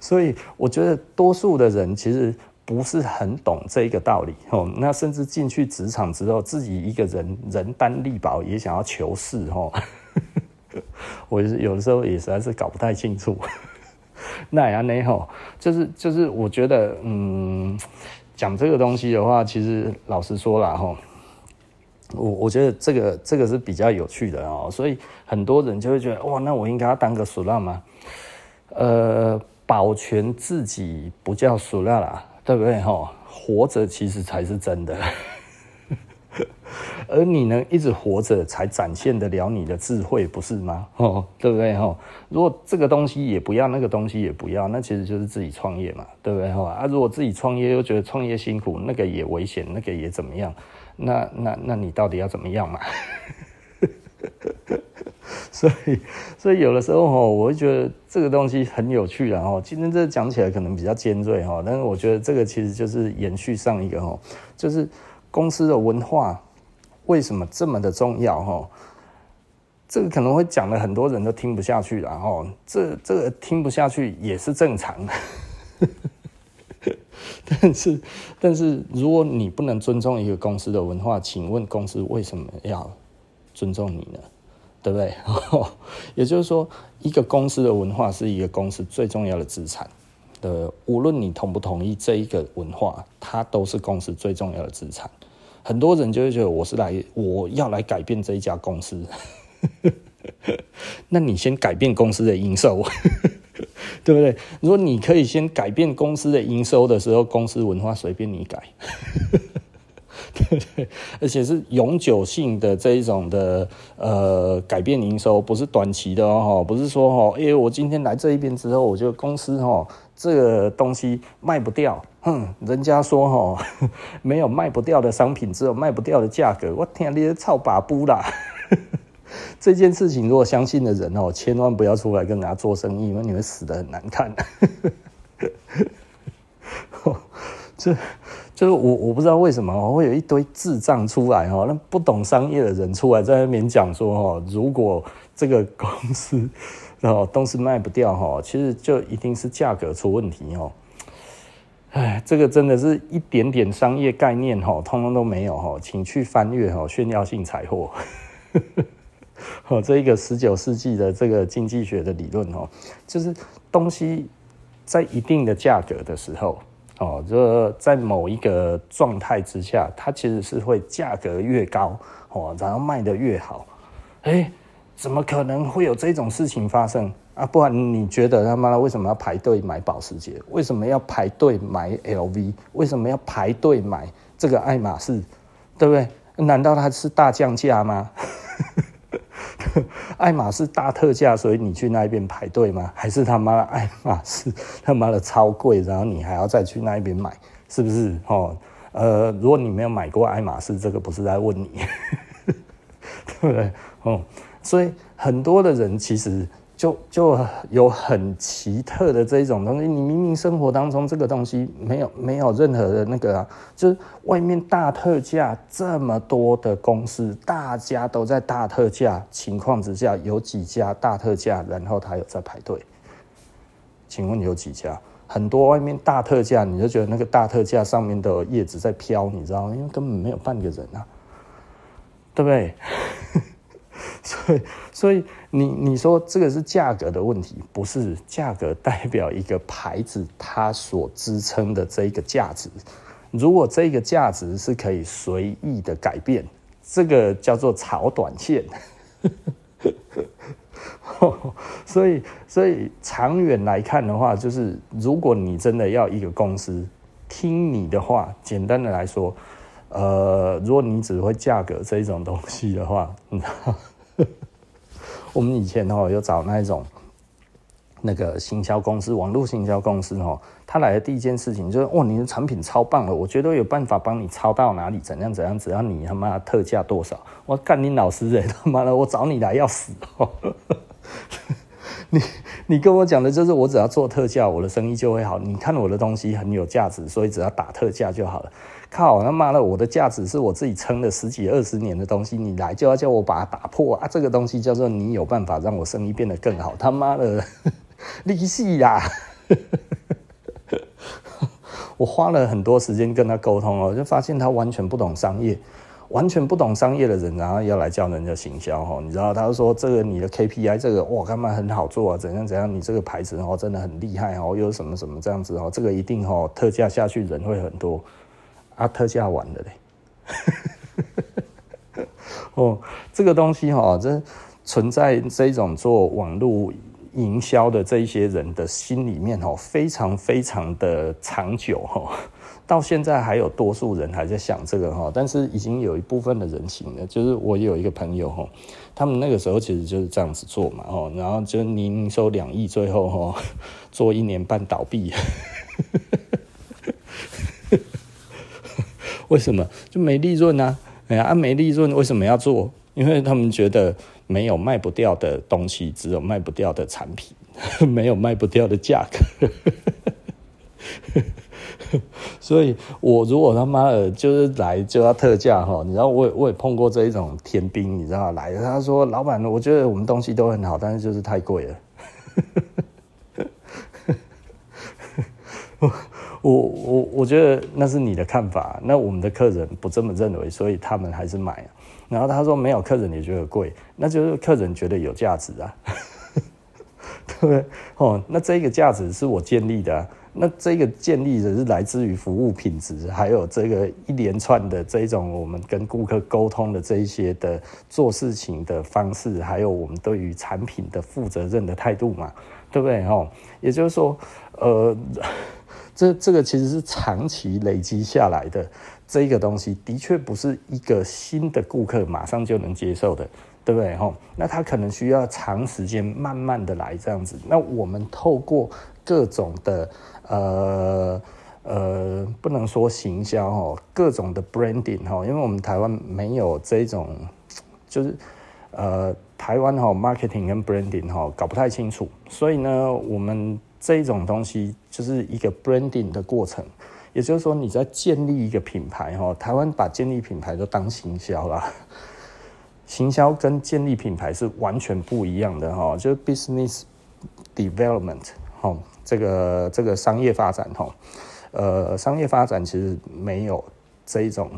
所以，我觉得多数的人其实。不是很懂这一个道理哦，那甚至进去职场之后，自己一个人人单力薄，也想要求事哦。我有的时候也实在是搞不太清楚。那样呢吼，就是就是，我觉得嗯，讲这个东西的话，其实老实说了，我我觉得这个这个是比较有趣的哦，所以很多人就会觉得哇，那我应该要当个俗辣吗？呃，保全自己不叫俗辣啦。对不对？哈，活着其实才是真的，而你能一直活着，才展现得了你的智慧，不是吗？哦，对不对？哈，如果这个东西也不要，那个东西也不要，那其实就是自己创业嘛，对不对？哈啊，如果自己创业又觉得创业辛苦，那个也危险，那个也怎么样？那那那你到底要怎么样嘛？所以，所以有的时候哈，我会觉得这个东西很有趣啊。哈，今天这讲起来可能比较尖锐哈，但是我觉得这个其实就是延续上一个哈，就是公司的文化为什么这么的重要哈？这个可能会讲的很多人都听不下去了哈，这这个听不下去也是正常的。但是，但是如果你不能尊重一个公司的文化，请问公司为什么要尊重你呢？对不对？也就是说，一个公司的文化是一个公司最重要的资产。的，无论你同不同意这一个文化，它都是公司最重要的资产。很多人就会觉得我是来，我要来改变这一家公司。那你先改变公司的营收，对不对？如果你可以先改变公司的营收的时候，公司文化随便你改。对不对，而且是永久性的这一种的呃改变营收，不是短期的哦，不是说哦，因为我今天来这一边之后，我觉得公司哦这个东西卖不掉，哼，人家说哦 没有卖不掉的商品，只有卖不掉的价格。我天，你是臭把布啦！这件事情如果相信的人哦，千万不要出来跟人家做生意，因为你会死得很难看。这。就是我我不知道为什么会有一堆智障出来哈，那不懂商业的人出来在那边讲说哈，如果这个公司哦东西卖不掉哈，其实就一定是价格出问题哦。哎，这个真的是一点点商业概念哈，通通都没有哈，请去翻阅哈炫耀性财货。哦，这一个十九世纪的这个经济学的理论哦，就是东西。在一定的价格的时候，哦，就在某一个状态之下，它其实是会价格越高，哦，然后卖得越好。哎，怎么可能会有这种事情发生啊？不然你觉得他妈的为什么要排队买保时捷？为什么要排队买 LV？为什么要排队买这个爱马仕？对不对？难道它是大降价吗？爱马仕大特价，所以你去那一边排队吗？还是他妈的爱马仕他妈的超贵，然后你还要再去那一边买，是不是？哦，呃，如果你没有买过爱马仕，这个不是在问你，对不对？哦，所以很多的人其实。就就有很奇特的这一种东西，你明明生活当中这个东西没有没有任何的那个啊，就是外面大特价这么多的公司，大家都在大特价情况之下，有几家大特价，然后他有在排队。请问有几家？很多外面大特价，你就觉得那个大特价上面的叶子在飘，你知道吗？因为根本没有半个人啊，对不对？所以，所以你你说这个是价格的问题，不是价格代表一个牌子它所支撑的这个价值。如果这个价值是可以随意的改变，这个叫做炒短线。所以，所以长远来看的话，就是如果你真的要一个公司听你的话，简单的来说，呃，如果你只会价格这一种东西的话，你知道。我们以前哦，有找那一种那个行销公司，网络行销公司哦，他来的第一件事情就是，哇，你的产品超棒了，我觉得有办法帮你超到哪里，怎样怎样，只要你他妈特价多少，我干你老师哎，他妈的，我找你来要死哦！你你跟我讲的就是，我只要做特价，我的生意就会好。你看我的东西很有价值，所以只要打特价就好了。靠他妈的！我的价值是我自己撑了十几二十年的东西，你来就要叫我把它打破啊！这个东西叫做你有办法让我生意变得更好。他妈的，利息呀！我花了很多时间跟他沟通哦，就发现他完全不懂商业，完全不懂商业的人，然后要来教人家行销哦。你知道，他说这个你的 KPI 这个哇，干嘛很好做啊？怎样怎样？你这个牌子哦，真的很厉害哦，又什么什么这样子哦，这个一定哦，特价下去人会很多。啊，特价完了嘞！哦，这个东西哈，这存在这种做网络营销的这一些人的心里面哈，非常非常的长久哈。到现在还有多数人还在想这个哈，但是已经有一部分的人行了。就是我有一个朋友哈，他们那个时候其实就是这样子做嘛哦，然后就年收两亿，最后哈做一年半倒闭。为什么就没利润呢？哎呀，啊，没利润为什么要做？因为他们觉得没有卖不掉的东西，只有卖不掉的产品，没有卖不掉的价格。所以，我如果他妈的就是来就要特价哈，你知道，我也我也碰过这一种天兵，你知道来，他说老板，我觉得我们东西都很好，但是就是太贵了。我我我觉得那是你的看法，那我们的客人不这么认为，所以他们还是买。然后他说没有客人也觉得贵，那就是客人觉得有价值啊，对不对？哦，那这个价值是我建立的，那这个建立的是来自于服务品质，还有这个一连串的这种我们跟顾客沟通的这一些的做事情的方式，还有我们对于产品的负责任的态度嘛，对不对？哦，也就是说，呃。这这个其实是长期累积下来的这个东西，的确不是一个新的顾客马上就能接受的，对不对？吼，那他可能需要长时间慢慢的来这样子。那我们透过各种的呃呃，不能说行销哦，各种的 branding 哈，因为我们台湾没有这种，就是呃台湾哈 marketing 跟 branding 哈搞不太清楚，所以呢我们。这一种东西就是一个 branding 的过程，也就是说你在建立一个品牌哈，台湾把建立品牌都当行销了，行销跟建立品牌是完全不一样的哈，就是 business development 哈，这个这个商业发展哈，呃，商业发展其实没有这一种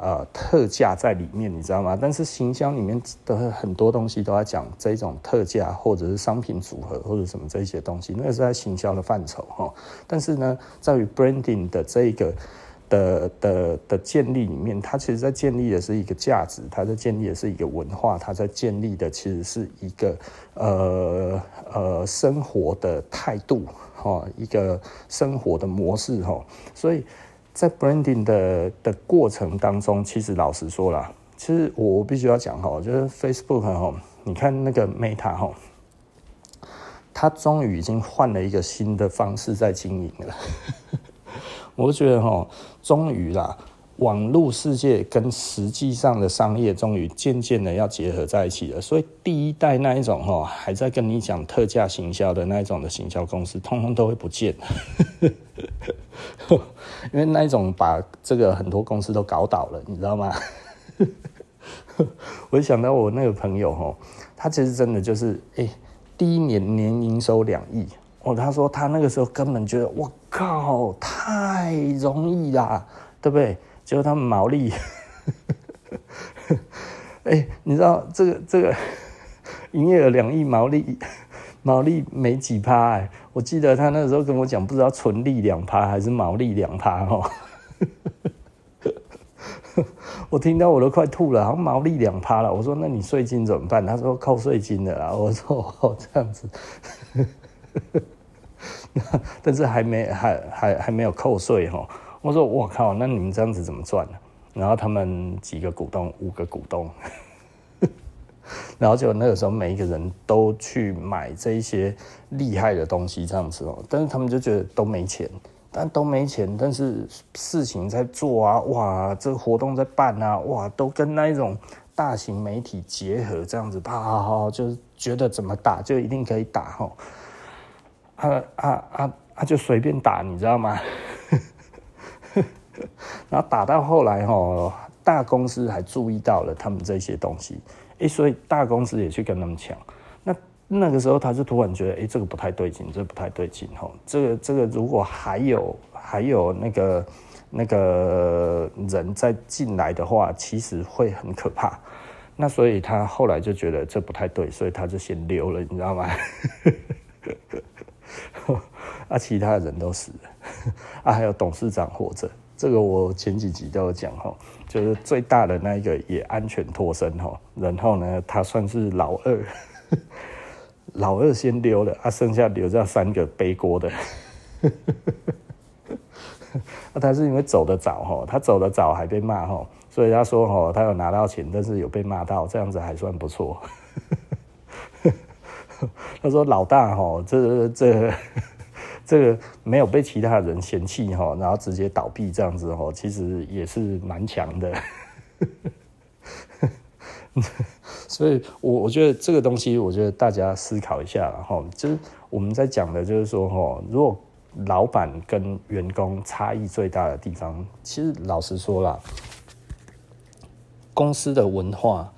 呃特价在里面，你知道吗？但是行销里面的很多东西都在讲这种特价，或者是商品组合，或者什么这些东西，那个是在行销的范畴哈。但是呢，在于 branding 的这个的的的建立里面，它其实在建立的是一个价值，它在建立的是一个文化，它在建立的其实是一个呃呃生活的态度哈，一个生活的模式哈，所以。在 branding 的的过程当中，其实老实说啦，其实我必须要讲哈，就是 Facebook 哈，你看那个 Meta 哈，它终于已经换了一个新的方式在经营了。我觉得哈，终于啦，网络世界跟实际上的商业终于渐渐的要结合在一起了。所以第一代那一种哦，还在跟你讲特价行销的那一种的行销公司，通通都会不见。因为那一种把这个很多公司都搞倒了，你知道吗？我想到我那个朋友哈，他其实真的就是哎、第一年年营收两亿哦，他说他那个时候根本觉得我靠太容易啦，对不对？结果他们毛利，哎、欸，你知道这个这个营业额两亿毛利。毛利没几趴哎，我记得他那时候跟我讲，不知道纯利两趴还是毛利两趴哦。我听到我都快吐了，好像毛利两趴了。我说那你税金怎么办？他说扣税金的啦。我说哦这样子，但是还没还还还没有扣税哈。我说我靠，那你们这样子怎么赚呢？然后他们几个股东，五个股东。然后就那个时候，每一个人都去买这一些厉害的东西，这样子哦。但是他们就觉得都没钱，但都没钱，但是事情在做啊，哇，这个活动在办啊，哇，都跟那一种大型媒体结合，这样子，啪，就是觉得怎么打就一定可以打哈。啊啊啊啊！就随便打，你知道吗？然后打到后来哈，大公司还注意到了他们这些东西。哎，所以大公司也去跟他们抢，那那个时候他就突然觉得，哎，这个不太对劲，这个不太对劲，吼，这个这个如果还有还有那个那个人再进来的话，其实会很可怕。那所以他后来就觉得这不太对，所以他就先溜了，你知道吗？啊，其他的人都死了，啊，还有董事长活着。这个我前几集都有讲哈，就是最大的那一个也安全脱身哈，然后呢，他算是老二，老二先溜了，啊，剩下留下三个背锅的，那 他是因为走得早哈，他走得早还被骂哈，所以他说哈，他有拿到钱，但是有被骂到，这样子还算不错。他说老大哈，这这。这个没有被其他人嫌弃哈，然后直接倒闭这样子哈，其实也是蛮强的。所以，我我觉得这个东西，我觉得大家思考一下哈，就是我们在讲的，就是说哈，如果老板跟员工差异最大的地方，其实老实说啦，公司的文化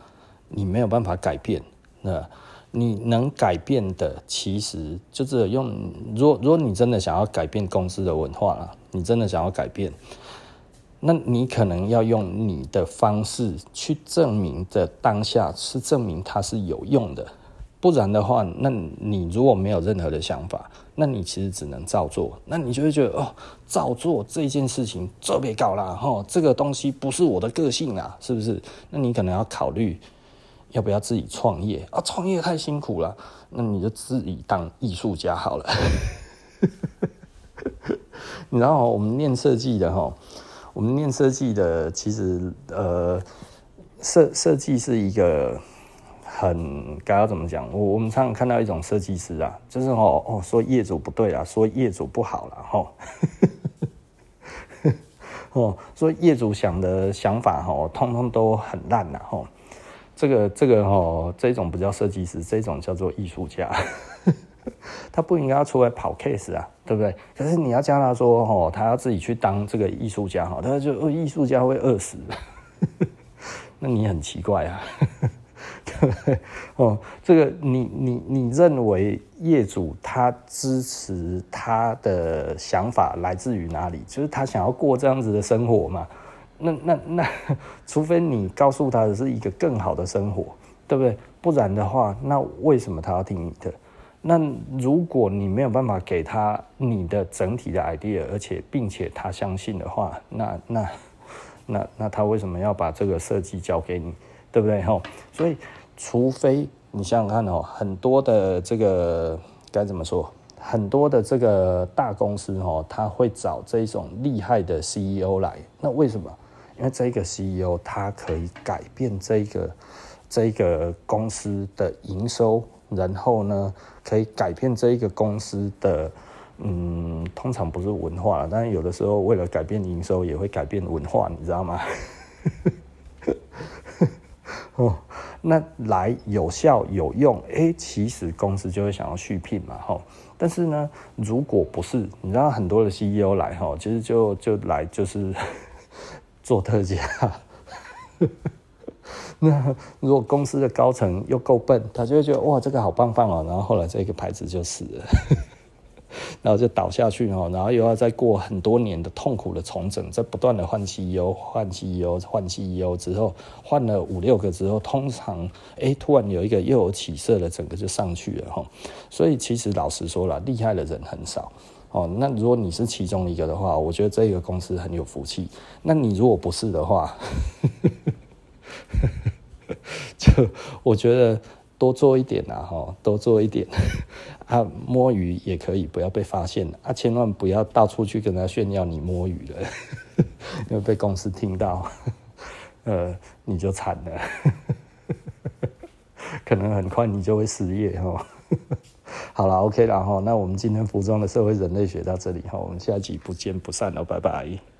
你没有办法改变，那。你能改变的，其实就是用。如果如果你真的想要改变公司的文化啦，你真的想要改变，那你可能要用你的方式去证明的当下是证明它是有用的。不然的话，那你如果没有任何的想法，那你其实只能照做。那你就会觉得哦，照做这件事情特别搞啦，哈，这个东西不是我的个性啊，是不是？那你可能要考虑。要不要自己创业啊？创业太辛苦了，那你就自己当艺术家好了。你知道我们念设计的哈，我们念设计的其实呃，设设计是一个很该要怎么讲？我我们常常看到一种设计师啊，就是哦哦说业主不对啊，说业主不好了哈，哦说业主想的想法哈，通通都很烂了哈。这个这个哦，这种不叫设计师，这种叫做艺术家。他不应该要出来跑 case 啊，对不对？可是你要叫他说哦，他要自己去当这个艺术家哈，他就艺术家会饿死，那你很奇怪啊，对不对？哦，这个你你你认为业主他支持他的想法来自于哪里？就是他想要过这样子的生活嘛？那那那，除非你告诉他的是一个更好的生活，对不对？不然的话，那为什么他要听你的？那如果你没有办法给他你的整体的 idea，而且并且他相信的话，那那那那他为什么要把这个设计交给你？对不对？吼，所以除非你想想看哦，很多的这个该怎么说？很多的这个大公司哦，他会找这种厉害的 CEO 来。那为什么？因为这个 CEO 他可以改变这个这个公司的营收。然后呢，可以改变这一个公司的，嗯，通常不是文化，但是有的时候为了改变营收，也会改变文化，你知道吗？哦，那来有效有用，哎，其实公司就会想要续聘嘛，哈。但是呢，如果不是，你知道很多的 CEO 来，哈，其实就就来就是做特价。那如果公司的高层又够笨，他就会觉得哇，这个好棒棒哦，然后后来这个牌子就死了，然后就倒下去哦，然后又要再过很多年的痛苦的重整，再不断的换 CEO、换 CEO、换 CEO 之后，换了五六个之后，通常哎，突然有一个又有起色了，整个就上去了哈。所以其实老实说了，厉害的人很少哦。那如果你是其中一个的话，我觉得这个公司很有福气。那你如果不是的话，就我觉得多做一点啊，哈，多做一点 啊，摸鱼也可以，不要被发现啊，千万不要到处去跟他炫耀你摸鱼了，因为被公司听到，呃，你就惨了，可能很快你就会失业哈。好了，OK 了哈，那我们今天服装的社会人类学到这里哈，我们下集不见不散了，拜拜。